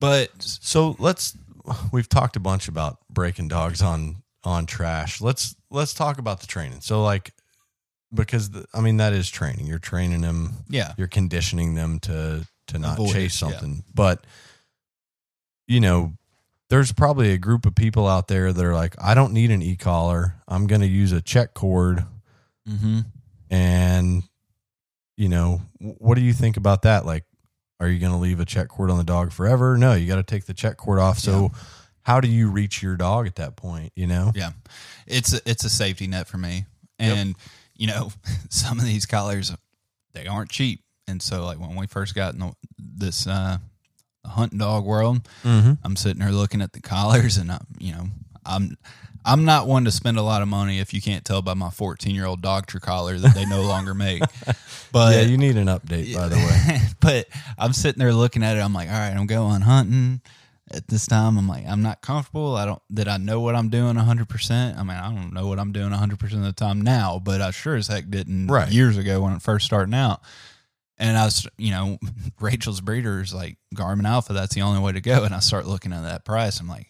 but so let's. We've talked a bunch about breaking dogs on on trash. Let's let's talk about the training. So like, because the, I mean that is training. You're training them. yeah, You're conditioning them to to not Avoid it, chase yeah. something. But you know, there's probably a group of people out there that are like, I don't need an e collar. I'm going to use a check cord. mm-hmm. And you know, what do you think about that? Like, are you going to leave a check cord on the dog forever? No, you got to take the check cord off. So, how do you reach your dog at that point? You know, Yeah, it's a, it's a safety net for me, Yep. and you know some of these collars they aren't cheap, and so like when we first got in the, this uh, hunting dog world, mm-hmm. I'm sitting there looking at the collars, and I'm you know I'm I'm not one to spend a lot of money if you can't tell by my 14 year old Dogtra collar that they no longer make, but yeah, you need an update, by the way. but I'm sitting there looking at it. I'm like, all right, I'm going hunting at this time. I'm like, I'm not comfortable. I don't, that I know what I'm doing 100%. I mean, I don't know what I'm doing 100% of the time now, but I sure as heck didn't Right. years ago when it first starting out. And I was, you know, Rachel's breeder is like Garmin Alpha. That's the only way to go. And I start looking at that price. I'm like,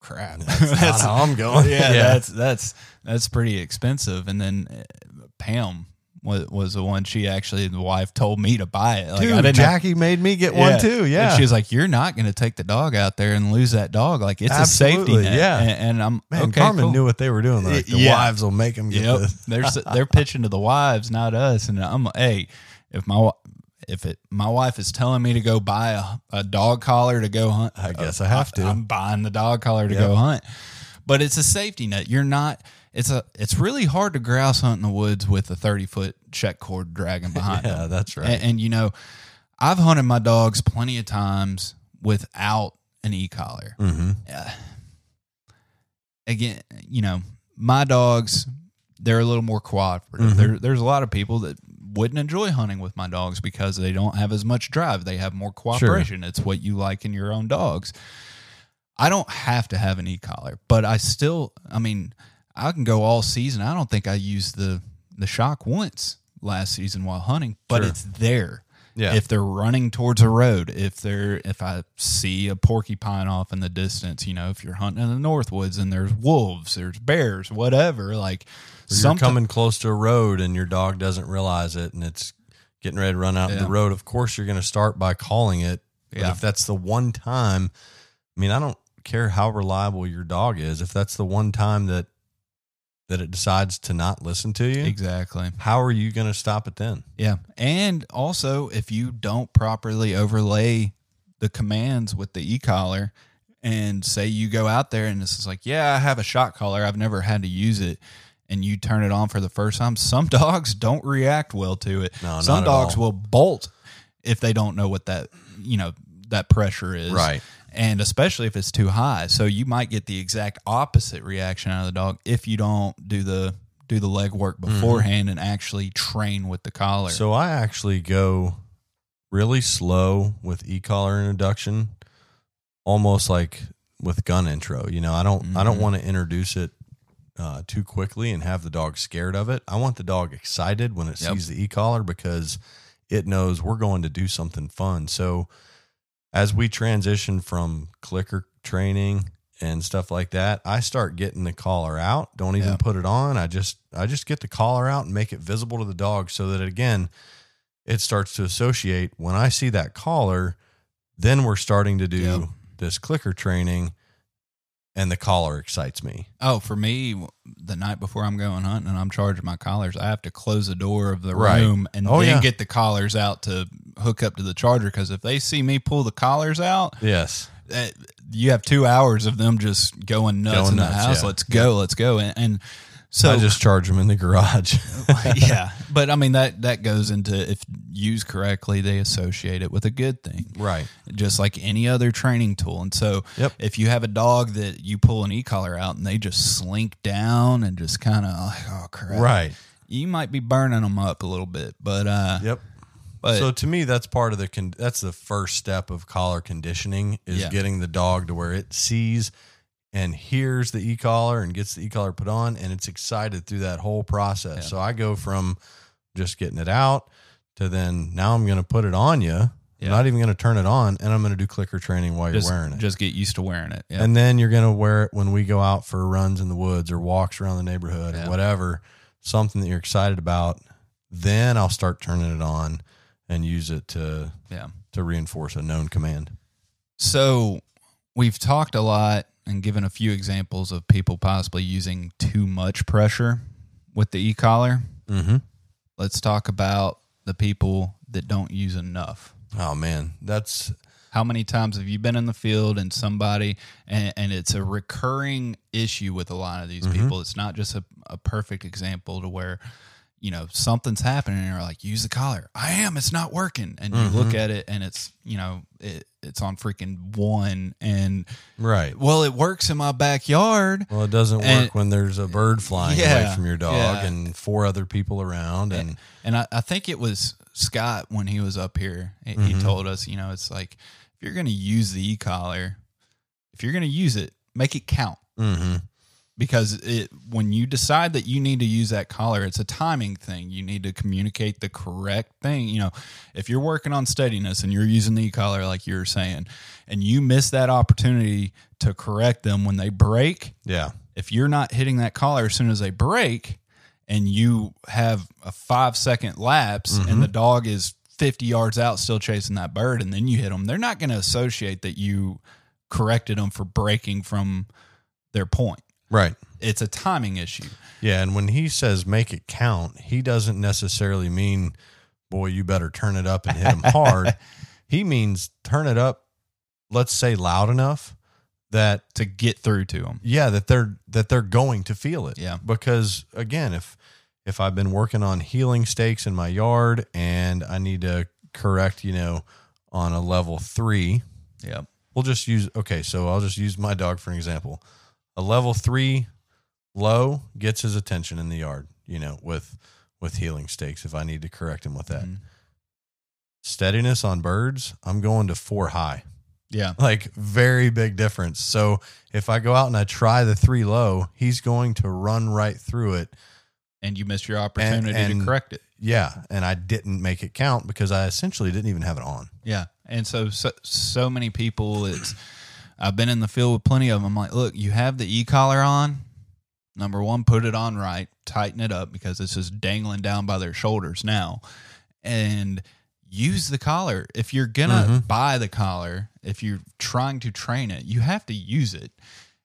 crap. That's not how I'm going. yeah, Yeah. that's that's that's pretty expensive. And then uh, Pam was, was the one. She actually, the wife told me to buy it. Like, Dude, I didn't have- Jackie made me get one too. Yeah. and she was like, "You're not going to take the dog out there and lose that dog. Like it's a safety net." yeah. and, and I'm Man, okay. Garmin cool. knew what they were doing. Like, the Yeah. wives will make them get Yep, this. they're they're pitching to the wives, not us. And I'm hey, if my if it my wife is telling me to go buy a, a dog collar to go hunt, I uh, guess I have to. I'm buying the dog collar to Yep. go hunt. But it's a safety net. You're not. It's a. It's really hard to grouse hunt in the woods with a 30 foot check cord dragging behind Yeah, them. that's right. And, and you know, I've hunted my dogs plenty of times without an e collar. mm-hmm. Again, you know, my dogs, they're a little more cooperative. Mhm. There, there's a lot of people that wouldn't enjoy hunting with my dogs because they don't have as much drive. They have more cooperation. It's what you like in your own dogs. I don't have to have an e collar, but I still, I mean, I can go all season. I don't think I used the the shock once last season while hunting, but Sure. it's there. Yeah. If they're running towards a road, if they're if I see a porcupine off in the distance, you know, if you're hunting in the north woods and there's wolves, there's bears, whatever, like Or you're coming close to a road and your dog doesn't realize it and it's getting ready to run out Yeah. the road. Of course, you're going to start by calling it. But Yeah. if that's the one time, I mean, I don't care how reliable your dog is. If that's the one time that that it decides to not listen to you, Exactly. how are you going to stop it then? Yeah. And also, if you don't properly overlay the commands with the e collar, and say you go out there and this is like, yeah, I have a shot collar, I've never had to use it, and you turn it on for the first time, some dogs don't react well to it. No, some not at dogs will bolt if they don't know what that, you know, that pressure is. Right. And especially if it's too high. So you might get the exact opposite reaction out of the dog if you don't do the do the leg work beforehand and actually train with the collar. So I actually go really slow with e-collar introduction, almost like with gun intro. You know, I don't I don't Mhm. want to introduce it uh, too quickly and have the dog scared of it. I want the dog excited when it Yep. sees the e-collar because it knows we're going to do something fun. So as we transition from clicker training and stuff like that, I start getting the collar out. Don't even Yeah. put it on. I just I just get the collar out and make it visible to the dog so that again it starts to associate when I see that collar, then we're starting to do Yep. this clicker training and the collar excites me. Oh, for me, the night before I'm going hunting and I'm charging my collars, I have to close the door of the Right. room and Oh, then yeah. get the collars out to hook up to the charger. Because if they see me pull the collars out, Yes. eh, you have two hours of them just going nuts Going in the nuts, house. yeah. Let's go, let's go, and, and so I just charge them in the garage. yeah. But I mean that that goes into if used correctly, they associate it with a good thing right. just like any other training tool. And so, Yep. if you have a dog that you pull an e collar out and they just slink down and just kind of like, oh crap, Right. You might be burning them up a little bit, but uh, Yep. but so to me, that's part of the con- that's the first step of collar conditioning is Yeah. getting the dog to where it sees and hears the e collar and gets the e collar put on, and it's excited through that whole process. Yeah. So I go from just getting it out to then now I'm going to put it on you. Yeah. I'm not even going to turn it on, and I'm going to do clicker training while just you're wearing it. just get used to wearing it. Yeah. And then you're going to wear it when we go out for runs in the woods or walks around the neighborhood or whatever, something that you're excited about. Then I'll start turning it on and use it to yeah. to reinforce a known command. So we've talked a lot and given a few examples of people possibly using too much pressure with the e collar. Mm-hmm. Let's talk about the people that don't use enough. Oh man, that's How many times have you been in the field and somebody, and, and it's a recurring issue with a lot of these Mhm. people? It's not just a, a perfect example to where, you know, something's happening and you're like, use the collar. I am, it's not working. And you look Mhm. at it and it's, you know, it, it's on freaking one. And, right. well, it works in my backyard. Well, it doesn't work And- when there's a bird flying away from your dog yeah. and four other people around. And And I, I think it was Scott when he was up here. He, he Mhm. told us, you know, it's like if you're going to use the e collar, if you're going to use it, make it count mm-hmm. Because it when you decide that you need to use that collar, it's a timing thing. You need to communicate the correct thing. You know, if you're working on steadiness and you're using the collar like you're saying, and you miss that opportunity to correct them when they break, yeah, if you're not hitting that collar as soon as they break and you have a five second lapse Mhm. and the dog is 50 yards out still chasing that bird and then you hit them, they're not going to associate that you corrected them for breaking from their point. Right. It's a timing issue. Yeah, and when he says make it count, he doesn't necessarily mean, boy, you better turn it up and hit him hard. he means turn it up, let's say loud enough that To get through to them. yeah, that they're that they're going to feel it. Yeah. Because again, if if I've been working on healing stakes in my yard and I need to correct, you know, on a level three, yeah. we'll just use okay so i'll just use my dog for an example a level three low gets his attention in the yard you know with with healing stakes if i need to correct him with that Mhm. steadiness on birds i'm going to four high Yeah. like very big difference so if i go out and i try the three low he's going to run right through it And you missed your opportunity and- to correct it. yeah and i didn't make it count because i essentially didn't even have it on Yeah, and so so, so many people. It's I've been in the field with plenty of them. I'm like, look, you have the e collar on. Number one, put it on right, tighten it up because it's just dangling down by their shoulders now, and use the collar. If you're gonna Mhm. buy the collar, if you're trying to train it, you have to use it.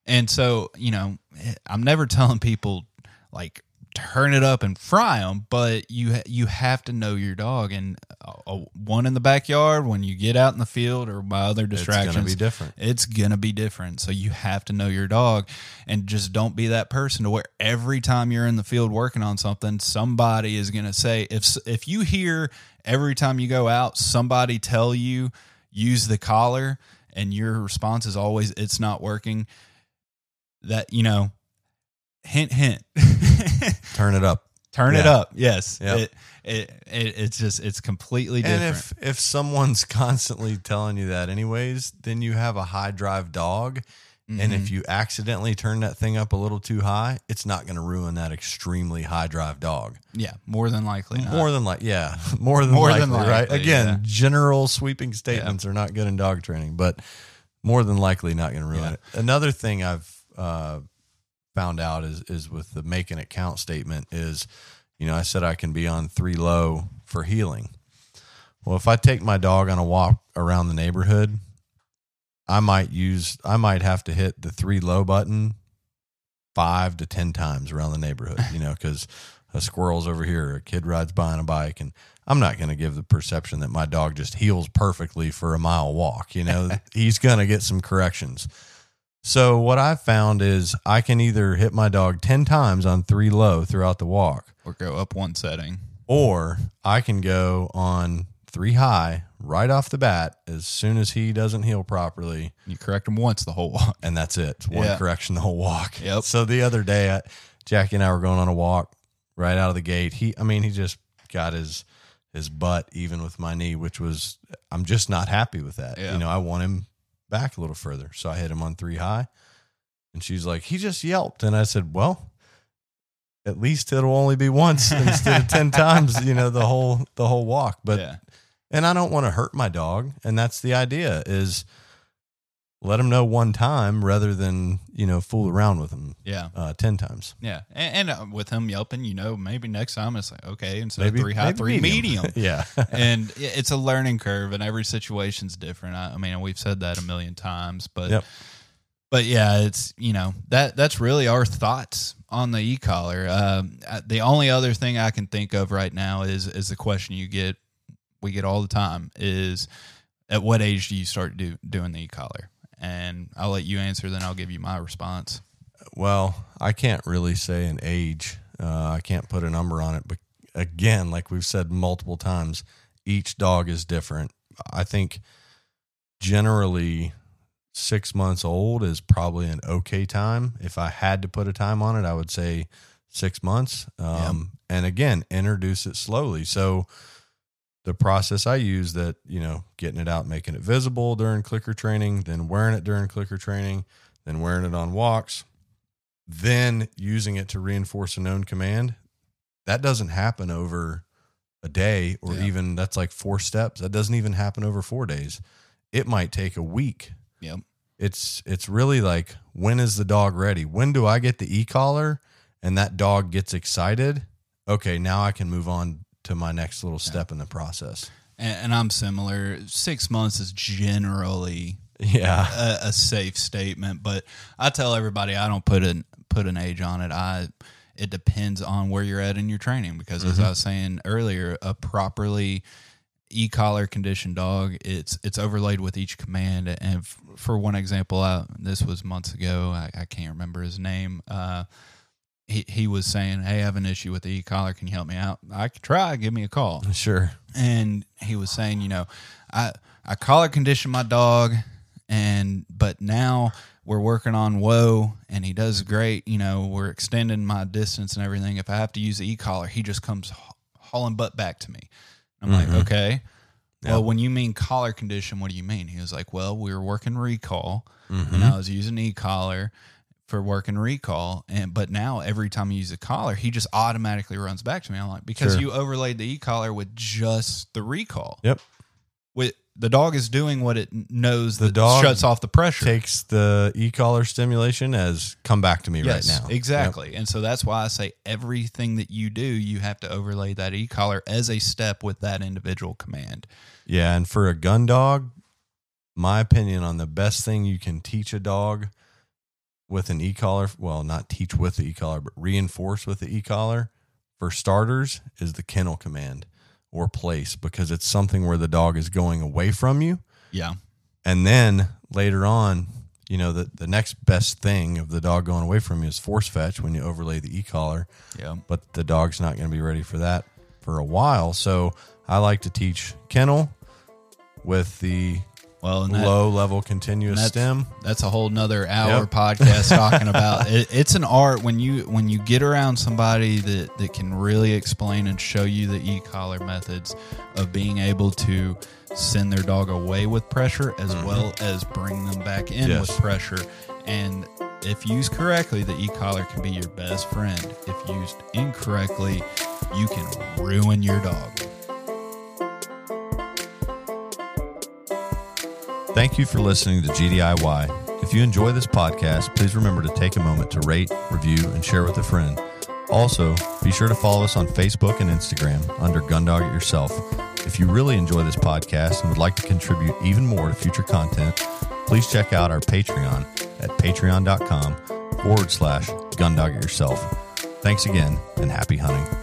And so, you know, I'm never telling people like turn it up and fry them, but you you have to know your dog. And uh, uh, one in the backyard, when you get out in the field or by other it's distractions, going to be different it's gonna be different. So you have to know your dog, and just don't be that person to where every time you're in the field working on something, somebody is gonna say if if you hear every time you go out somebody tell you use the collar, and your response is always it's not working, that you know, hint hint, Turn it up. turn it up. Yes, Yep. it, it it it's just it's completely And different. if if someone's constantly telling you that anyways, then you have a high drive dog. And Mm-hmm. if you accidentally turn that thing up a little too high, it's not going to ruin that extremely high drive dog. yeah, more than likely, not. More than like, yeah, more than More likely, than right? likely, Again, yeah. general sweeping statements are not good in dog training, but more than likely not going to ruin Yeah. it. Another thing I've uh, found out is is with the making it count statement is, you know, I said I can be on three low for heeling. Well, if I take my dog on a walk around the neighborhood, I might use I might have to hit the three low button five to ten times around the neighborhood, you know, because a squirrel's over here, a kid rides by on a bike, and I'm not going to give the perception that my dog just heels perfectly for a mile walk. You know, he's going to get some corrections. So what I've found is I can either hit my dog ten times on three low throughout the walk, or go up one setting. or I can go on three high right off the bat as soon as he doesn't heel properly You correct him once the whole walk. and that's it. It's one Yeah. correction the whole walk. Yep. So the other day, I, Jackie and I were going on a walk right out of the gate. He, I mean, he just got his his butt even with my knee, which was I'm just not happy with that. Yeah. You know, I want him back a little further, so I hit him on three high, and she's like, he just yelped, and I said, well. At least it'll only be once instead of ten times, you know, the whole the whole walk. But yeah, and I don't want to hurt my dog, and that's the idea is let them know one time rather than you know fool around with them yeah, uh, ten times. yeah. And, and uh, with him yelping, you know, maybe next time it's like okay, instead Maybe of three high, three medium. yeah, and it's a learning curve, and every situation's different. I, I mean, we've said that a million times, but Yep. but yeah, it's you know that that's really our thoughts on the e collar. Um, the only other thing I can think of right now is is the question you get we get all the time is at what age do you start do, doing the e collar? And I'll let you answer, then I'll give you my response. Well, I can't really say an age. Uh, I can't put a number on it, but again, like we've said multiple times, each dog is different. I think generally six months old is probably an okay time. If I had to put a time on it, I would say six months. Um, And again, introduce it slowly. So the process I use that, you know, getting it out, making it visible during clicker training, then wearing it during clicker training, then wearing it on walks, then using it to reinforce a known command. That doesn't happen over a day or Yeah. even that's like four steps. That doesn't even happen over four days. It might take a week. Yep. It's it's really like when is the dog ready? When do I get the e-collar and that dog gets excited? Okay, now I can move on to my next little step in the process. And, and I'm similar. Six months is generally Yeah. a, a safe statement, but I tell everybody I don't put an put an age on it. I it depends on where you're at in your training because as I was saying earlier, a properly e collar conditioned dog, it's it's overlaid with each command. And f- for one example, I, this was months ago. I, I can't remember his name. Uh, he he was saying, "Hey, I have an issue with the e collar. Can you help me out?" I could try. Give me a call Sure. and he was saying, you know, I I collar condition my dog, and but now we're working on whoa, and he does great. You know, we're extending my distance and everything. If I have to use the e collar, he just comes hauling butt back to me. I'm like, mm-hmm. okay. Well, when you mean collar condition, what do you mean? He was like, well, we were working recall, mm-hmm. and I was using e collar for working recall, and but now every time I use a collar, he just automatically runs back to me. I'm like, because Sure. you overlaid the e collar with just the recall. Yep. With the dog is doing what it knows The dog shuts off the pressure. Takes the e-collar stimulation as come back to me yes, right now. exactly. And so that's why I say everything that you do, you have to overlay that e collar as a step with that individual command. Yeah, and for a gun dog, my opinion on the best thing you can teach a dog with an e-collar, well, not teach with the e-collar, but reinforce with the e-collar for starters is the kennel command or place because it's something where the dog is going away from you. Yeah. And then later on, you know, the, the next best thing of the dog going away from you is force fetch when you overlay the e-collar Yeah. but the dog's not going to be ready for that for a while. So I like to teach kennel with the Well, and that- low level continuous that's, stim. That's a whole nother hour Yep. podcast talking about it. It's an art when you when you get around somebody that that can really explain and show you the e-collar methods of being able to send their dog away with pressure as well as bring them back in Mm-hmm. Yes. with pressure. And if used correctly, the e-collar can be your best friend. If used incorrectly, you can ruin your dog. Thank you for listening to GDIY. If you enjoy this podcast, please remember to take a moment to rate, review, and share with a friend. Also, be sure to follow us on Facebook and Instagram under Gundog It Yourself. If you really enjoy this podcast and would like to contribute even more to future content, please check out our Patreon at patreon.com forward slash Gundog It Yourself. Thanks again and happy hunting.